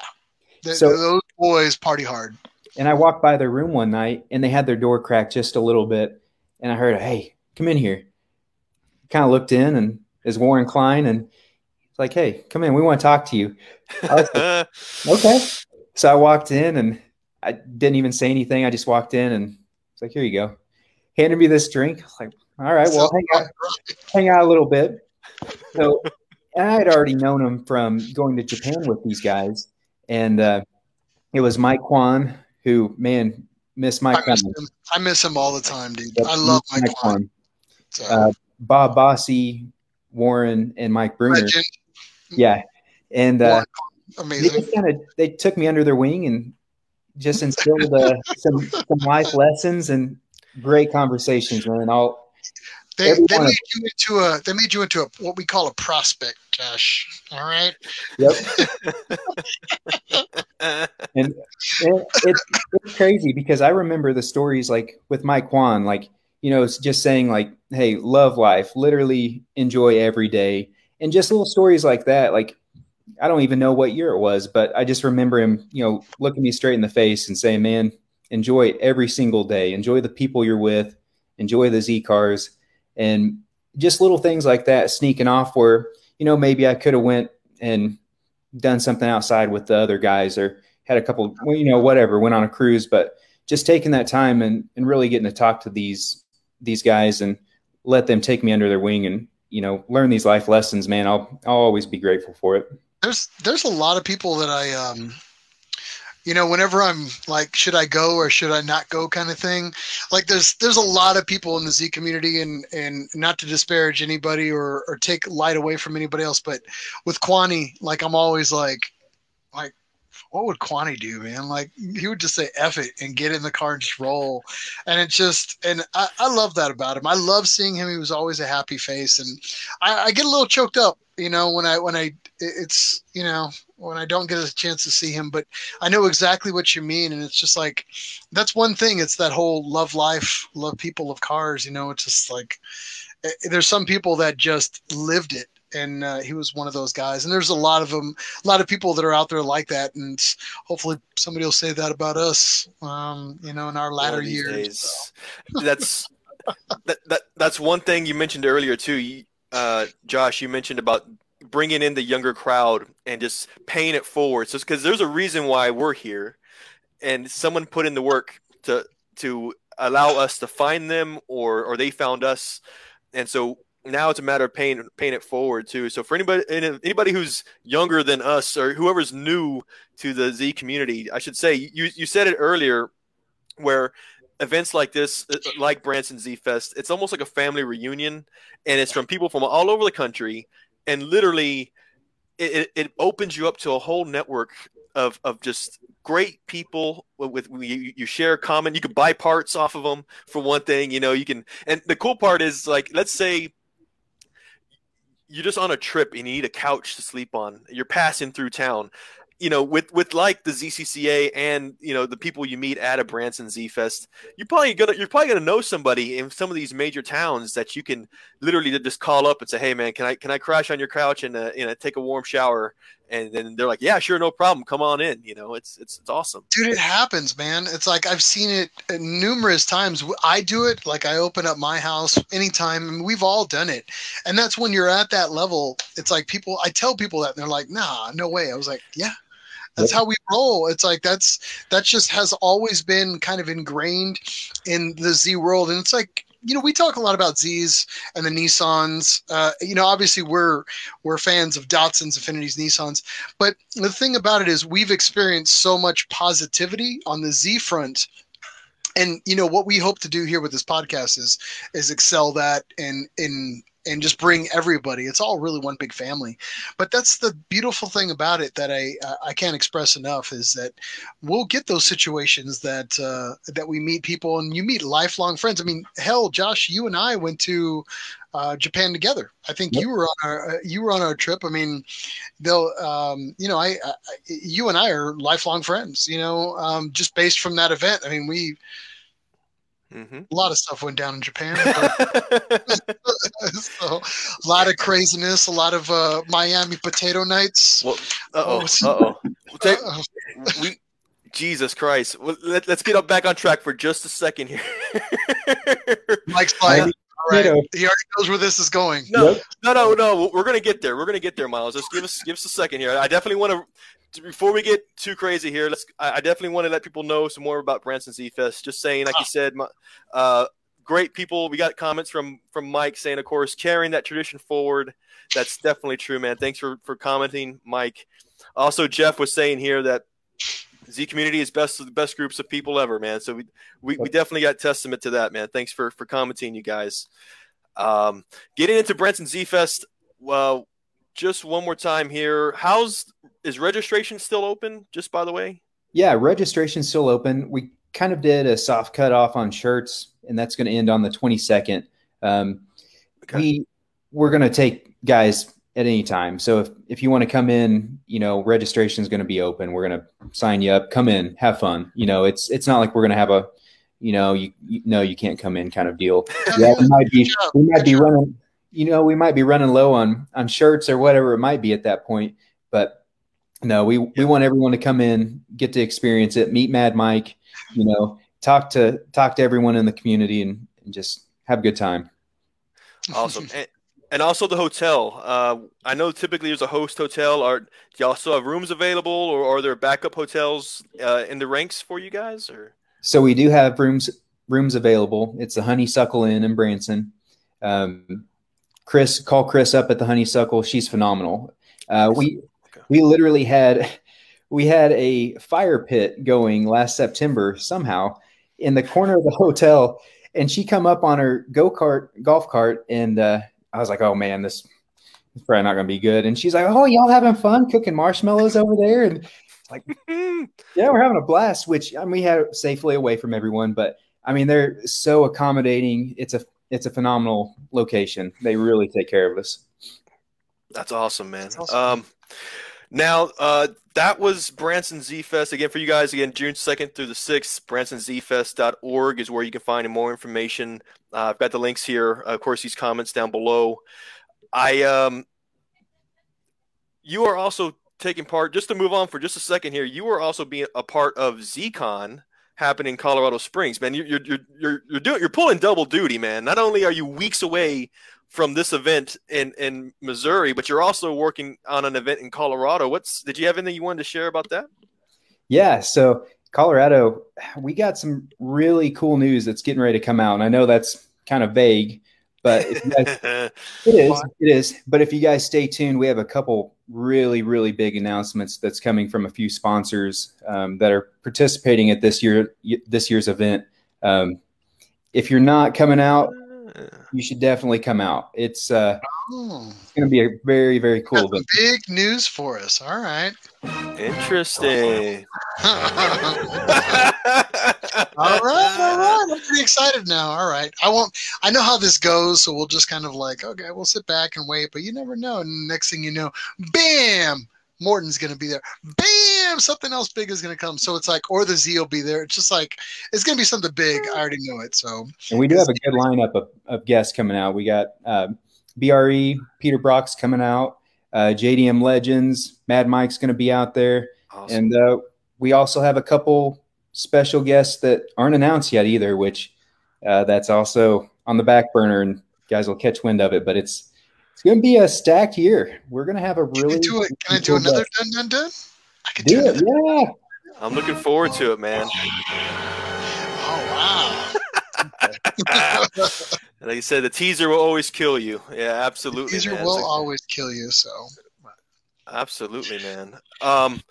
Th- So- those boys party hard. And I walked by their room one night and they had their door cracked just a little bit. And I heard, hey, come in here. Kind of looked in and is Warren Klein. And it's like, hey, come in. We want to talk to you. I was like, okay. So I walked in and I didn't even say anything. I just walked in and it's like, here you go. Handed me this drink. I was like, all right, well, hang out, hang out a little bit. So I had already known him from going to Japan with these guys. And uh, it was Mike Kwan, who, man, miss Mike I miss Kwan. him. I miss him all the time, dude. Yep, I love miss Mike Kwan. So, Uh, Bob Bossy, Warren, and Mike Bruner. legend, Yeah, and uh, Warren, they just kind of they took me under their wing and just instilled uh, some some life lessons and great conversations, man. I'll They, they made you into a they made you into a what we call a prospect, Josh. All right. yep. and, and it's, it's crazy because I remember the stories like with Mike Kwan, like you know, it's just saying like, "Hey, love life, literally enjoy every day," and just little stories like that. Like, I don't even know what year it was, but I just remember him, you know, looking me straight in the face and saying, "Man, enjoy every single day. Enjoy the people you're with. Enjoy the Z cars." And just little things like that sneaking off where you know maybe I could have went and done something outside with the other guys or had a couple you know whatever went on a cruise but just taking that time and, and really getting to talk to these these guys and let them take me under their wing and you know learn these life lessons man. I'll i'll always be grateful for it. There's there's a lot of people that I um you know whenever I'm like should I go or should I not go kind of thing like there's there's a lot of people in the Z community and and not to disparage anybody or or take light away from anybody else but with Kwani like I'm always like what would Kwani do man? Like he would just say F it and get in the car and just roll. And it just and I, I love that about him. I love seeing him. He was always a happy face. And I, I get a little choked up you know when I when I it's you know when I don't get a chance to see him, but I know exactly what you mean, and it's just like that's one thing. It's that whole love life, love people, love cars. You know, it's just like eh, there's some people that just lived it, and uh, he was one of those guys. And there's a lot of them, a lot of people that are out there like that, and hopefully somebody will say that about us. Um, you know, in our latter years. days. That's that, that that's one thing you mentioned earlier too, You- uh, Josh. You mentioned about bringing in the younger crowd and just paying it forward. So because there's a reason why we're here, and someone put in the work to to allow us to find them, or or they found us, and so now it's a matter of paying paying it forward too. So for anybody anybody who's younger than us or whoever's new to the Z community, I should say you you said it earlier, where events like this, uh, like Branson Z Fest, it's almost like a family reunion, and it's from people from all over the country, and literally, it, it, opens you up to a whole network of of just great people with, with you, you share common. You can buy parts off of them for one thing. You know, you can, and the cool part is like, let's say you're just on a trip and you need a couch to sleep on. You're passing through town. You know, with with like the ZCCA and you know the people you meet at a Branson Z Fest, you're probably gonna you're probably gonna know somebody in some of these major towns that you can literally just call up and say, "Hey, man, can I can I crash on your couch and uh, you know take a warm shower?" And then they're like, "Yeah, sure, no problem. Come on in." You know, it's it's it's awesome. dude it happens man. It's like i've seen it numerous times. I do it like i open up my house anytime and we've all done it. And that's when you're at that level it's like people i tell people that and they're like nah no way. I was like yeah. That's how we roll. It's like that's that just has always been kind of ingrained in the z world. And it's like you know we talk a lot about z's and the nissans uh, you know obviously we're we're fans of datsuns Infinitis nissans but the thing about it is we've experienced so much positivity on the Z front. And you know what we hope to do here with this podcast is is excel that and and and just bring everybody. It's all really one big family. But that's the beautiful thing about it that I I can't express enough is that we'll get those situations that uh, that we meet people and you meet lifelong friends. I mean, hell, Josh, you and I went to uh, Japan together. I think Yep. you were on our uh, you were on our trip. I mean, they'll um, you know I, I you and I are lifelong friends. You know, um, just based from that event. I mean, we hmm a lot of stuff went down in Japan. so a lot of craziness, a lot of uh, Miami potato nights. well, uh oh, Oh, uh oh. Uh, we, Jesus Christ. Well, let, us get up back on track for just a second here. Mike's like, all right, Potato. he already knows where this is going. no, Yep. no, no, no. We're gonna get there. We're gonna get there, Miles. Just give us give us a second here. I definitely want to before we get too crazy here. Let's. I I definitely want to let people know some more about Branson Z Fest. Just saying, like you said, my, uh, great people. We got comments from from Mike saying, of course, carrying that tradition forward. That's definitely true, man. Thanks for for commenting, Mike. Also, Jeff was saying here that Z community is best of the best groups of people ever, man. So we, we, we definitely got testament to that, man. Thanks for for commenting, you guys. Um, getting into Branson Z Fest. Well, just one more time here. How's is registration still open? Just by the way. Yeah, registration's still open. We kind of did a soft cutoff on shirts, and that's going to end on the 22nd. Um, Okay. We we're going to take guys at any time. So if if you want to come in, you know, registration is going to be open. We're going to sign you up. Come in, have fun. You know, it's it's not like we're going to have a, you know, you, you no, you can't come in kind of deal. Yeah, we might be we might be running. You know, we might be running low on on shirts or whatever it might be at that point. But no, we we want everyone to come in, get to experience it, meet Mad Mike. You know, talk to talk to everyone in the community, and, and just have a good time. Awesome. and, and also the hotel. Uh, I know typically there's a host hotel. Are do y'all still have rooms available, or are there backup hotels uh, in the ranks for you guys? Or So we do have rooms rooms available. It's the Honeysuckle Inn in Branson. Um, Chris, call Chris up at the Honeysuckle. She's phenomenal. Uh, we we literally had we had a fire pit going last September somehow in the corner of the hotel, and she come up on her go kart golf cart, and uh, I was like, oh man, this is probably not going to be good. And she's like, oh, y'all having fun cooking marshmallows over there, and like, yeah, we're having a blast, which I mean, we had safely away from everyone, but I mean, they're so accommodating. It's a it's a phenomenal location. They really take care of us. That's awesome, man. That's awesome. Um, now uh, that was Branson Z Fest again for you guys. Again, June second through the sixth. BransonZFest.org is where you can find more information. Uh, I've got the links here. Of course, these comments down below. I um, you are also taking part. Just to move on for just a second here, you are also being a part of ZCon happening in Colorado Springs. Man, you're you're you're, you're doing you're pulling double duty, man. Not only are you weeks away from this event in in Missouri, but you're also working on an event in Colorado. What's did you have anything you wanted to share about that? Yeah, so Colorado, we got some really cool news that's getting ready to come out. And I know that's kind of vague, but guys, it is, it is. But if you guys stay tuned, we have a couple really, really big announcements that's coming from a few sponsors um, that are participating at this year this year's event. Um, if you're not coming out, you should definitely come out. It's uh, Oh, it's going to be a very, very cool event. big news for us. All right. Interesting. all right, all right. I'm pretty excited now. All right. I won't I know how this goes, so we'll just kind of like, okay, we'll sit back and wait, but you never know. And next thing you know, bam, Morton's gonna be there. Bam, something else big is gonna come. So it's like, or the Z will be there. It's just like it's gonna be something big. I already know it. So And we do have a good lineup of, of guests coming out. We got uh, BRE, Peter Brock's coming out, uh, JDM Legends, Mad Mike's going to be out there. Awesome. And uh, we also have a couple special guests that aren't announced yet either, which uh, that's also on the back burner and guys will catch wind of it. But it's it's going to be a stacked year. We're going to have a can I really do it? Can I do cool another guest. dun dun dun? I could Do do it, another. yeah. I'm looking forward to it, man. Oh wow. like you said, the teaser will always kill you. Yeah, absolutely. Teaser man. will It's a- always kill you. So Absolutely, man. Um,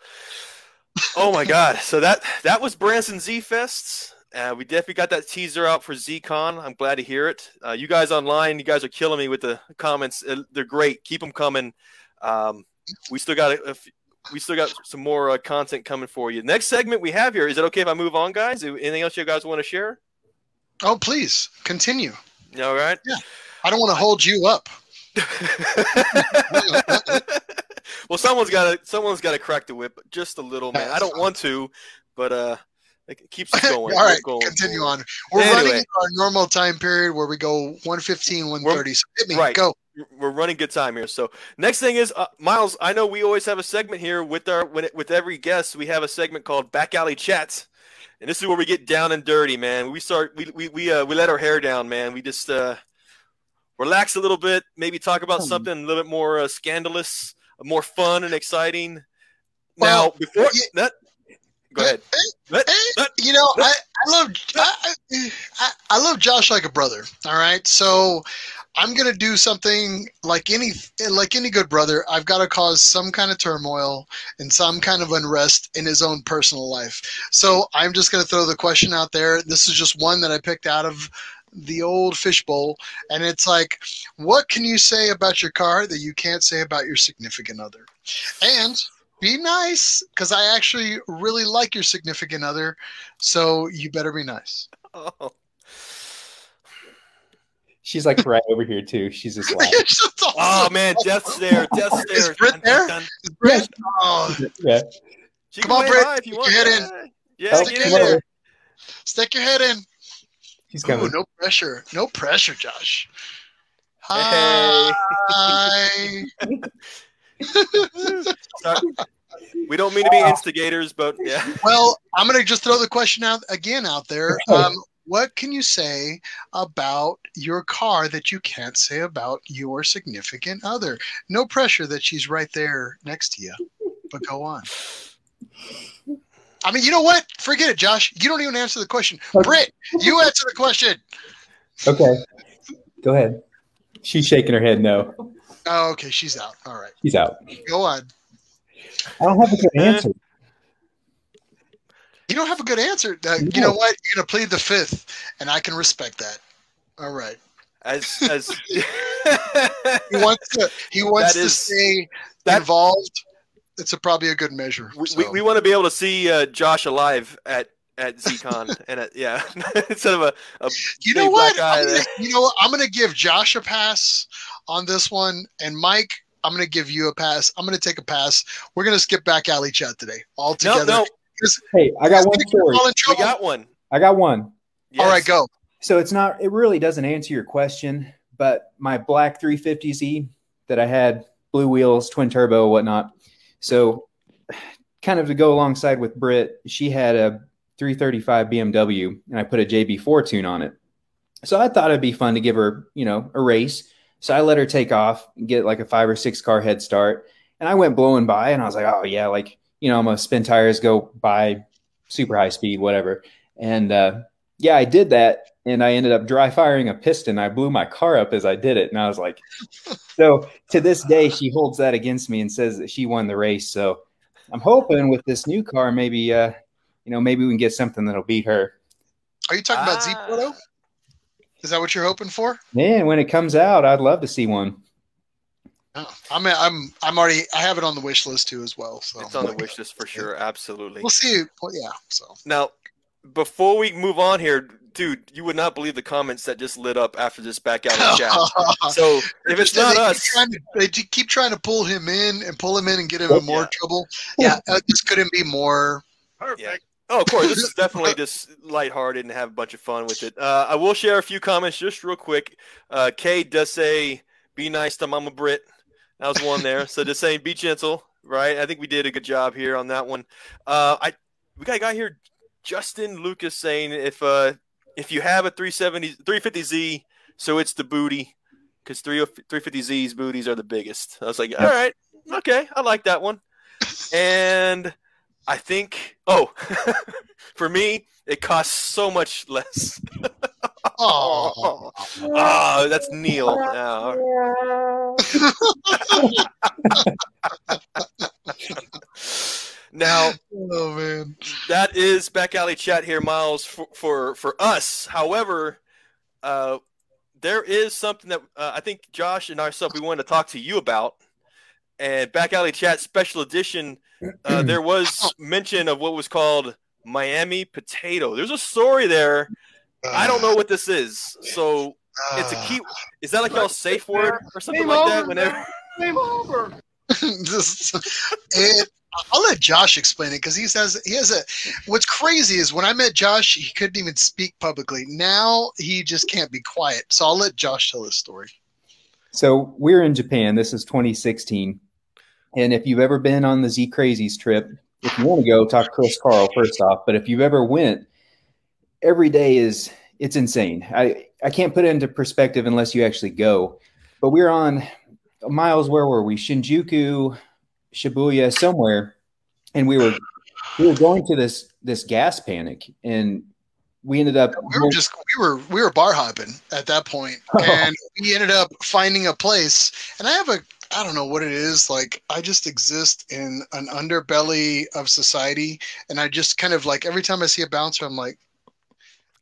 oh my God! So that that was Branson Z Fests. Uh, we definitely got that teaser out for ZCon. I'm glad to hear it. Uh, you guys online, you guys are killing me with the comments. Uh, They're great. Keep them coming. Um, we still got a, a f- we still got some more uh, content coming for you. Next segment we have here. Is it okay if I move on, guys? Anything else you guys want to share? oh please continue. All right. Yeah. I don't want to hold you up. well, someone's got to someone's got to crack the whip just a little, man. I don't want to, but uh, it keeps going. All right, We're going continue forward. on. We're Anyway. running our normal time period where we go 115, 130. So hit me. right. Go. We're running good time here. So next thing is uh, Miles. I know we always have a segment here with our when it, with every guest. We have a segment called Back Alley Chats, and this is where we get down and dirty, man. We start we we we uh, we let our hair down, man. We just uh, relax a little bit, maybe talk about Hmm. something a little bit more uh, scandalous, more fun and exciting. Well, now before yeah. that, go ahead. Eh, let- you know, I, I love I, I, I love Josh like a brother. All right, so I'm gonna do something like any like any good brother. I've got to cause some kind of turmoil and some kind of unrest in his own personal life. So I'm just gonna throw the question out there. This is just one that I picked out of the old fishbowl, and it's like, what can you say about your car that you can't say about your significant other? And be nice, because I actually really like your significant other, so you better be nice. Oh. She's like right over here too. She's just laughing. It's just Oh man, death there. death Is stare. Britt Dun, there? dun, dun. Is Brett- oh, Yeah. She Come on, Britt, hi if you stick your head Yeah, yeah get stick in your head in. stick your head in. She's Ooh, coming. no pressure. No pressure, Josh. Hey. Hi. Sorry. We don't mean to be instigators, but yeah. Well, I'm going to just throw the question out again out there. Um, what can you say about your car that you can't say about your significant other? No pressure that she's right there next to you, but go on. I mean, you know what? Forget it, Josh. You don't even answer the question. Okay. Britt, you answer the question. Okay. Go ahead. She's shaking her head no. Oh, okay. She's out. All right. She's out. Go on. I don't have a good answer. You don't have a good answer. Uh, You know what? You're going to plead the fifth, and I can respect that. All right. As as He wants to. He wants That to is- stay that- involved. It's a, probably a good measure. we, so. we, we want to be able to see uh, Josh alive at at ZCon and at, yeah instead of a, a you know what? I'm gonna, you know what? I'm going to give Josh a pass on this one, and Mike, I'm going to give you a pass. I'm going to take a pass. We're going to skip back alley chat today all no together. no Hey, I got one story. All we got one I got one. All right, go. So it's not, it really doesn't answer your question, but my black 350Z that I had, blue wheels, twin turbo, whatnot. So, kind of to go alongside with Britt, she had a 335 BMW and I put a JB4 tune on it. So I thought it'd be fun to give her, you know, a race. So I let her take off and get like a five or six car head start. And I went blowing by and I was like, oh, yeah, like, you know, I'm going to spin tires, go by super high speed, whatever. And uh, yeah, I did that. And I ended up dry firing a piston. I blew my car up as I did it. And I was like, so to this day, she holds that against me and says that she won the race. So I'm hoping with this new car, maybe, uh, you know, maybe we can get something that'll beat her. Are you talking about Z. Proto? Is that what you're hoping for? Man, when it comes out, I'd love to see one. No. I'm. I'm. I'm already. I have it on the wish list too, as well. So it's on the wish list for sure absolutely We'll see. Well, yeah. So. now before we move on here dude you would not believe the comments that just lit up after this back out in chat so if it's not they us trying to, they do keep trying to pull him in and pull him in and get him in more Yeah. trouble. Yeah, uh, this couldn't be more. Perfect. Yeah. Oh, of course. This is definitely just lighthearted and have a bunch of fun with it. Uh, I will share a few comments just real quick. Uh, Kay does say, "Be nice to Mama Brit." That was one there. so just saying, be gentle, right? I think we did a good job here on that one. Uh, I we got a guy here, Justin Lucas, saying if uh if you have a 370 350Z, so it's the booty because 350Z's booties are the biggest. I was like, all right, okay, I like that one. And I think, oh, for me, it costs so much less. Oh, Oh, that's Neil. now. now oh man. that is back alley chat here, Miles, for for, for us. However, uh, there is something that uh, I think Josh and ourselves we wanted to talk to you about. And back alley chat special edition, uh, there was mention of what was called Miami potato. There's a story there. I don't know what this is. So it's a Uh, key. Is that like y'all safe word or something Game like that? Whenever man. Game over. this- it, I'll let Josh explain it because he says he has a. What's crazy is when I met Josh, he couldn't even speak publicly. Now he just can't be quiet. So I'll let Josh tell his story. So we're in Japan. This is 2016. And if you've ever been on the Z Crazies trip, if you want to go, talk to Chris Carl first off. But if you've ever went, every day is it's insane. I I can't put it into perspective unless you actually go. But we're on miles. Where were we? Shinjuku, Shibuya, somewhere, and we were we were going to this this gas panic, and we ended up We were just we were we were bar hopping at that point, and we ended up finding a place. And I have a I don't know what it is. Like I just exist in an underbelly of society, and I just kind of like every time I see a bouncer, I'm like,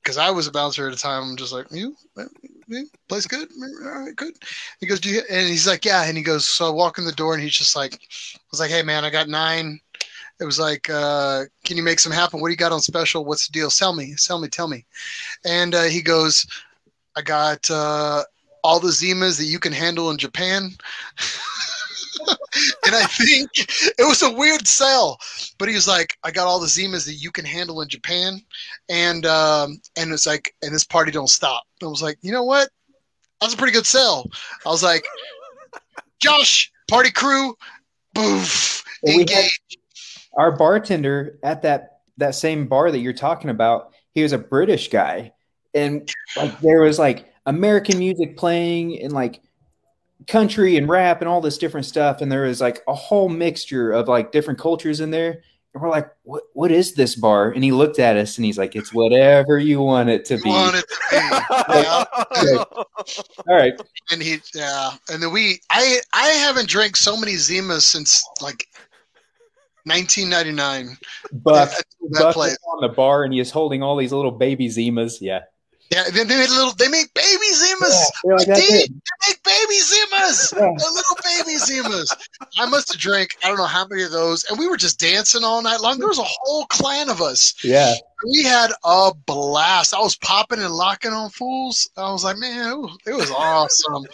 because I was a bouncer at the time. I'm just like, you, you place good, all right, good. He goes, do you? And he's like, yeah. And he goes, so I walk in the door, and he's just like, I was like, hey man, I got nine. It was like, uh, can you make some happen? What do you got on special? What's the deal? Sell me, sell me, tell me. And uh, he goes, I got uh, all the Zimas that you can handle in Japan. and I think it was a weird sell, but he was like, "I got all the Zimas that you can handle in Japan," and um, and it's like, and this party don't stop. I was like, you know what? That's a pretty good sell. I was like, Josh, party crew, boof, engage. Our bartender at that that same bar that you're talking about, he was a British guy, and like there was like American music playing and like country and rap and all this different stuff, and there was like a whole mixture of like different cultures in there. And we're like, "What? What is this bar?" And he looked at us and he's like, "It's whatever you want it to You be." it to be. Yeah. All right, and he yeah and then we i i haven't drank so many zimas since like 1999 Buck, At that Buck place. on the bar and he is holding all these little baby Zimas. Yeah, yeah they made little they make baby zimas. Like, they, it." they make baby zimas. Yeah. They're little baby zimas. I must have drank i don't know how many of those and we were just dancing all night long. There was a whole clan of us. Yeah. we had a blast. I was popping and locking on fools. I was like man it was awesome.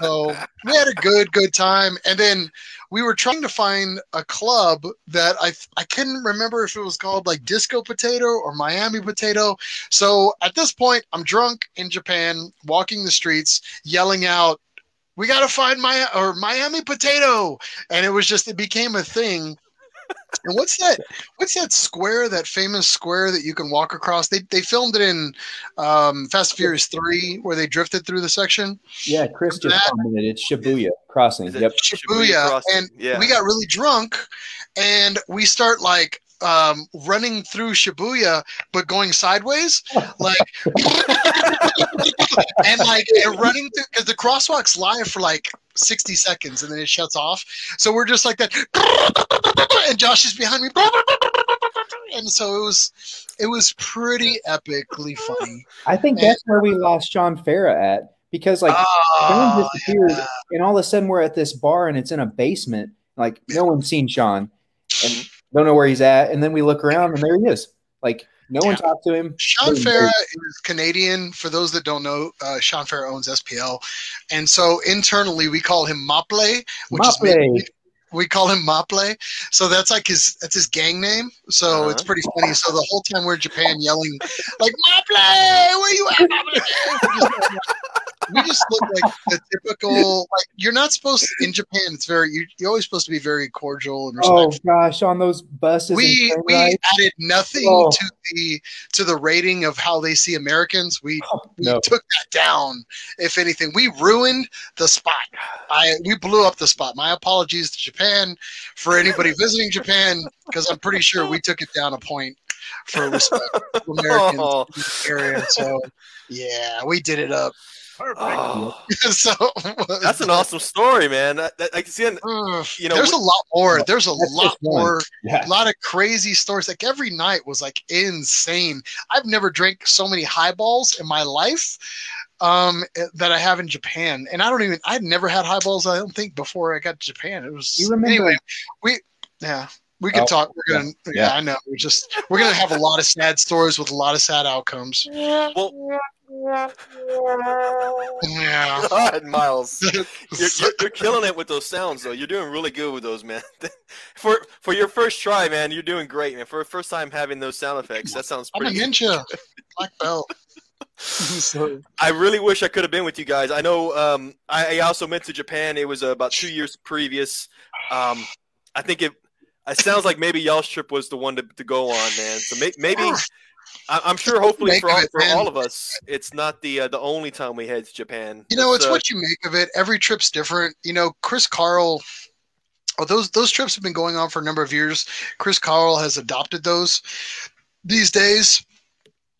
So we had a good good time. And then we were trying to find a club that i i couldn't remember if it was called like disco potato or miami potato. So at this point i'm drunk in japan walking the streets yelling out we got to find my or miami potato! And it was just it became a thing and what's that what's that square that famous square that you can walk across they, they filmed it in um, fast and furious 3 where they drifted through the section Yeah, Chris just That- commented it's Shibuya crossing. Is it Yep. Shibuya, Crossing? and yeah. we got really drunk and we start like um, running through Shibuya, but going sideways, like, and like and running through because the crosswalk's live for like 60 seconds and then it shuts off. So we're just like that, and Josh is behind me, and so it was, it was pretty epically funny. I think that's where we lost John Farah at because like Oh, disappeared yeah. and all of a sudden we're at this bar and it's in a basement. Like no one's seen Sean and don't know where he's at. And then we look around and there he is. Like no one talked to him. Sean Very Farah is Canadian. For those that don't know, uh, Sean Farah owns SPL, and so internally we call him Maple, which is Maple. we call him Maple. So that's like his that's his gang name. So Uh-huh. it's pretty funny. So the whole time we're in Japan yelling like Maple, where you at? Maple?" we just look like the typical like you're not supposed to, in Japan. It's very you, you're always supposed to be very cordial and oh, respectful Oh gosh, on those buses. we we rides. added nothing Oh. to the to the rating of how they see Americans. We oh, we no. took that down. If anything, we ruined the spot. I we blew up the spot. My apologies to Japan for anybody visiting Japan because I'm pretty sure we took it down a point for respect Americans Oh. area. So yeah, we did it up. Oh, so that's an awesome story, man. That, that, I can see. it- You know, there's we- a lot more. There's a lot more Yeah. a lot of crazy stories. Like every night was like insane. I've never drank so many highballs in my life um, eh, that I have in Japan, and I don't even. I'd never had highballs. I don't think before I got to Japan. It was You remember- anyway. We yeah. We can Oh, talk. We're gonna. Yeah, yeah. I know. We're just. We're gonna have a lot of sad stories with a lot of sad outcomes. Well, Yeah. God, Miles, you're, you're, you're killing it with those sounds, though. You're doing really good with those, man. for for your first try, man, you're doing great, man. For the first time having those sound effects, that sounds pretty. I'm a ninja. Black belt. I really wish I could have been with you guys. I know. Um, I, I also went to Japan. It was uh, about two years previous. Um, I think it. It sounds like maybe y'all's trip was the one to, to go on, man. So may, maybe I'm sure. Hopefully for all, for all of us, it's not the uh, the only time we head to Japan. You know, it's uh, what you make of it. Every trip's different. You know, Chris Carl. Oh, those those trips have been going on for a number of years. Chris Carl has adopted those these days.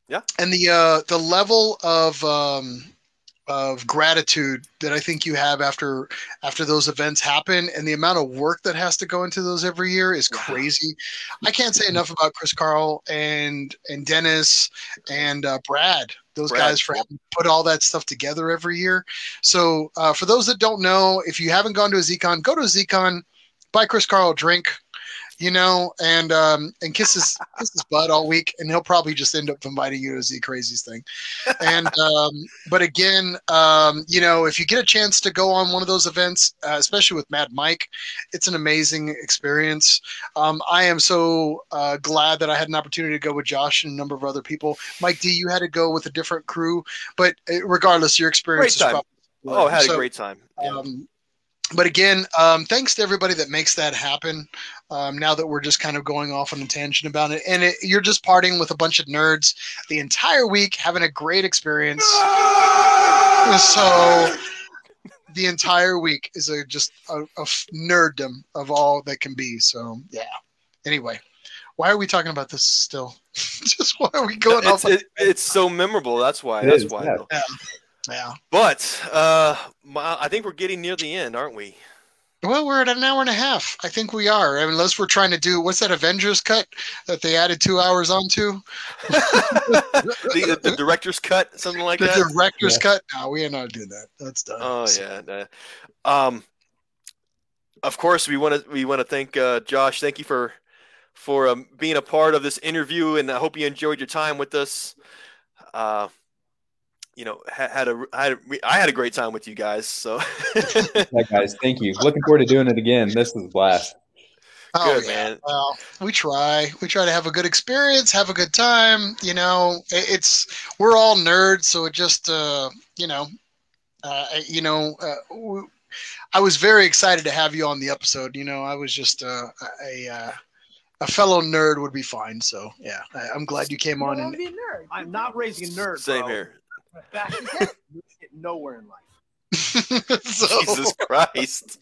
Yeah. And the uh, the level of um, of gratitude that I think you have after after those events happen, and the amount of work that has to go into those every year is crazy. I can't say enough about Chris Carl and and Dennis and uh, Brad. Those Brad, guys for having put all that stuff together every year. So uh, for those that don't know, if you haven't gone to a ZCon, go to a ZCon, buy Chris Carl a drink you know, and um, and kiss his kiss his butt all week, and he'll probably just end up inviting you to the Crazy's thing. And um, but again, um, you know, if you get a chance to go on one of those events, uh, especially with Mad Mike, it's an amazing experience. Um, I am so uh, glad that I had an opportunity to go with Josh and a number of other people. Mike D, you had to go with a different crew, but uh, regardless, your experience Great is time. probably Oh, had So, a great time. Yeah. um, but again, um, thanks to everybody that makes that happen. Um, now that we're just kind of going off on a tangent about it, and it, you're just partying with a bunch of nerds the entire week, having a great experience. So the entire week is a just a, a f- nerddom of all that can be. So yeah. Anyway, why are we talking about this still? just why are we going it's, off? it, it's so memorable. That's why. It That's is, why. yeah. Though. yeah. But uh, I think we're getting near the end, aren't we? Well, we're at an hour and a half. I think we are. I mean, unless we're trying to do what's that Avengers cut that they added two hours onto? the, the director's cut, something like the that. The director's Yeah. cut? No, we are not doing that. That's done. Oh So- yeah. no. Um, of course, we want to we want to thank uh, Josh. Thank you for for um, being a part of this interview, and I hope you enjoyed your time with us. Uh, you know, ha- had a had a, I had a great time with you guys. So Yeah, guys, thank you. Looking forward to doing it again. This was a blast. Oh, good, yeah. man. Well, we try. We try to have a good experience, have a good time. You know, I- it's we're all nerds, so it just uh, you know, uh, you know, uh, w- I was very excited to have you on the episode. You know, I was just uh, a uh, a fellow nerd would be fine. So yeah, I, I'm glad you came on. And be a nerd. I'm not raising a nerd. Same bro. here. Back again, you get nowhere in life. so Jesus Christ.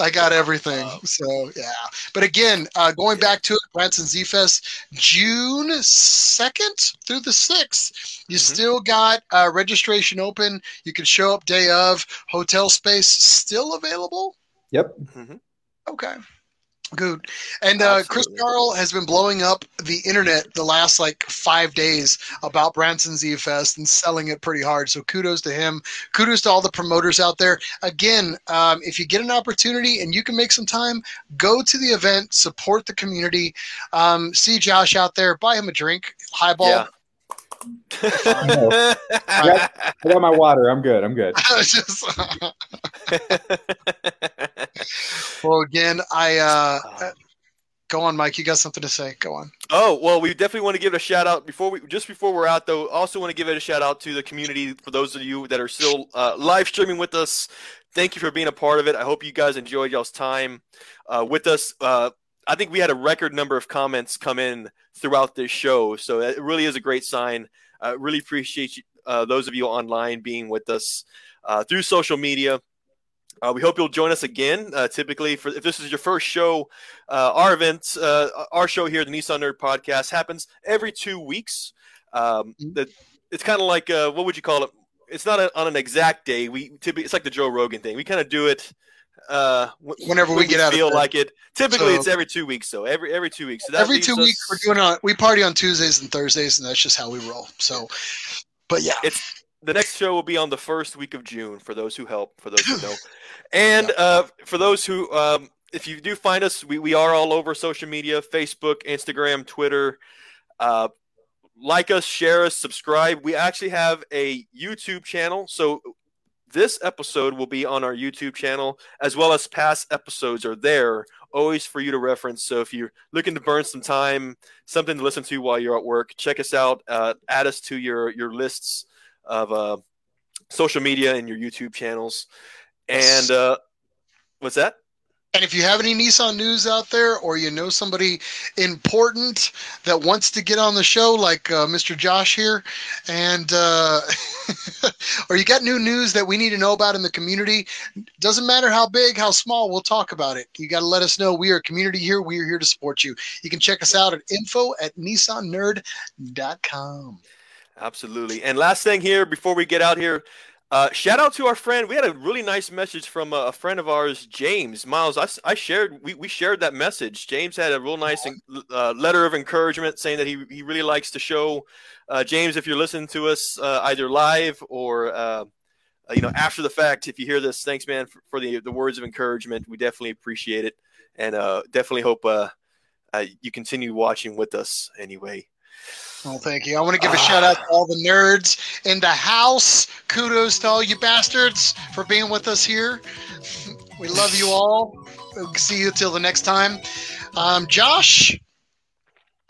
I got everything. So yeah, but again, uh, going back to it, Branson Z Fest, June second through the sixth. You Mhm. still got uh, registration open. You can show up day of. Hotel space still available. Yep. Okay. Good. And uh, Chris Carl has been blowing up the internet the last like five days about Branson Z Fest and selling it pretty hard. So kudos to him. Kudos to all the promoters out there. Again, um, if you get an opportunity and you can make some time, go to the event, support the community. Um, see Josh out there, buy him a drink, highball. Yeah. I got my water. I'm good. I'm good. Just- well, again, I uh, uh, go on, Mike. You got something to say? Go on. Oh well, we definitely want to give it a shout out before we just before we're out though. Also want to give it a shout out to the community for those of you that are still uh, live streaming with us. Thank you for being a part of it. I hope you guys enjoyed y'all's time uh, with us. Uh, I think we had a record number of comments come in throughout this show, so it really is a great sign. I really appreciate you, uh, those of you online being with us uh, through social media. Uh, we hope you'll join us again. Uh, typically, for if this is your first show, uh, our event, uh, our show here, the Nissan Nerd Podcast, happens every two weeks. Um, the, it's kind of like uh, what would you call it? It's not a, on an exact day. We typically it's like the Joe Rogan thing. We kind of do it uh, Whenever we when get out of feel like it. Typically, So- it's every two weeks. So every every two weeks. So Every two us- weeks, we're doing on. We party on Tuesdays and Thursdays, and that's just how we roll. So, but yeah, It's the next show will be on the first week of June for those who help, for those who know, and uh, for those who, um, if you do find us, we, we are all over social media: Facebook, Instagram, Twitter. Uh, like us, share us, subscribe. We actually have a YouTube channel, so this episode will be on our YouTube channel as well as past episodes are there, always for you to reference. So if you're looking to burn some time, something to listen to while you're at work, check us out. Uh, add us to your your lists of uh, social media and your YouTube channels. And uh, what's that? And if you have any Nissan news out there, or you know somebody important that wants to get on the show, like uh, Mr. Josh here, and uh, or you got new news that we need to know about in the community, doesn't matter how big, how small, we'll talk about it. You got to let us know. We are a community here. We are here to support you. You can check us out at info at nissannerd.com. Absolutely. And last thing here before we get out here, uh, shout out to our friend. We had a really nice message from a, a friend of ours, James Miles. I, I, shared we, we shared that message. James had a real nice uh, letter of encouragement saying that he, he really likes the show. Uh, James, if you're listening to us uh, either live or uh, uh, you know after the fact, if you hear this, thanks, man, for, for the the words of encouragement. We definitely appreciate it, and uh, definitely hope uh, uh, you continue watching with us. Anyway. Well, thank you. I want to give a shout out to all the nerds in the house. Kudos to all you bastards for being with us here. We love you all. We'll see you till the next time. Um, Josh,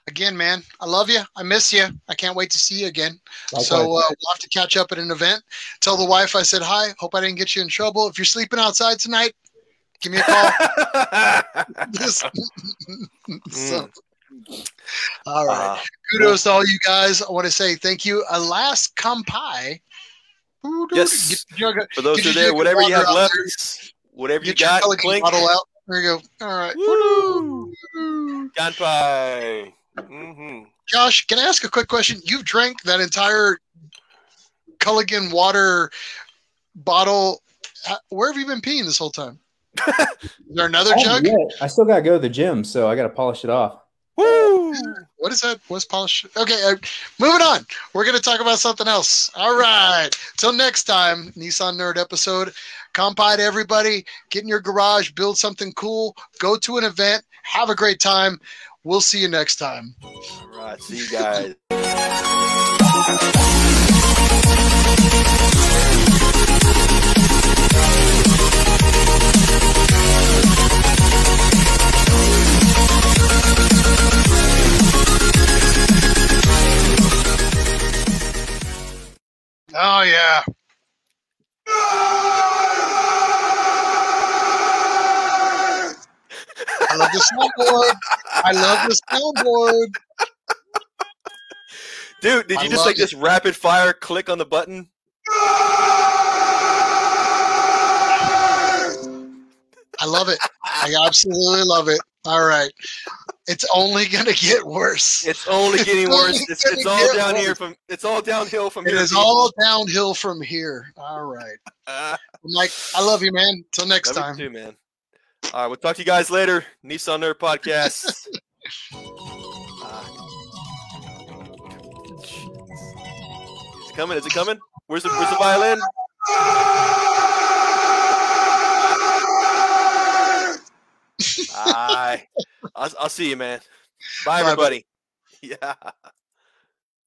again, man, I love you. I miss you. I can't wait to see you again. So uh, we'll have to catch up at an event. Tell the wife I said hi. Hope I didn't get you in trouble. If you're sleeping outside tonight, give me a call. So, all right. Uh, Kudos to all you guys. I want to say thank you. Alas, kampai. Yes. Get your, For those who are there, whatever you have left, there. whatever you get your got, clink. bottle out. There you go. All right. Woo! Kanpai. hmm Josh, can I ask a quick question? You've drank that entire Culligan water bottle. Where have you been peeing this whole time? Is there another jug? yeah, I still got to go to the gym, so I got to polish it off. Woo! What is that? What's polish? Okay, uh, moving on. We're going to talk about something else. All right. Till next time, Nissan Nerd episode. Kanpai everybody. Get in your garage, build something cool, go to an event, have a great time. We'll see you next time. All right. See you guys. Oh, yeah. I love the soundboard. I love the soundboard. Dude, did I you just like it. this rapid fire click on the button? I love it. I absolutely love it. All right. It's only going to get worse. It's only getting only worse. It's, it's all down worse. here from. It's all downhill from It here. is all downhill from here. All right. Uh, Mike, I love you, man. Till next love you time. too, man. All right, we'll talk to you guys later. Nissan Nerd Podcast. Uh, Is it coming? Is it coming? Where's the Where's the violin? Aye. I'll, I'll see you, man. Bye, Bye, everybody. Yeah.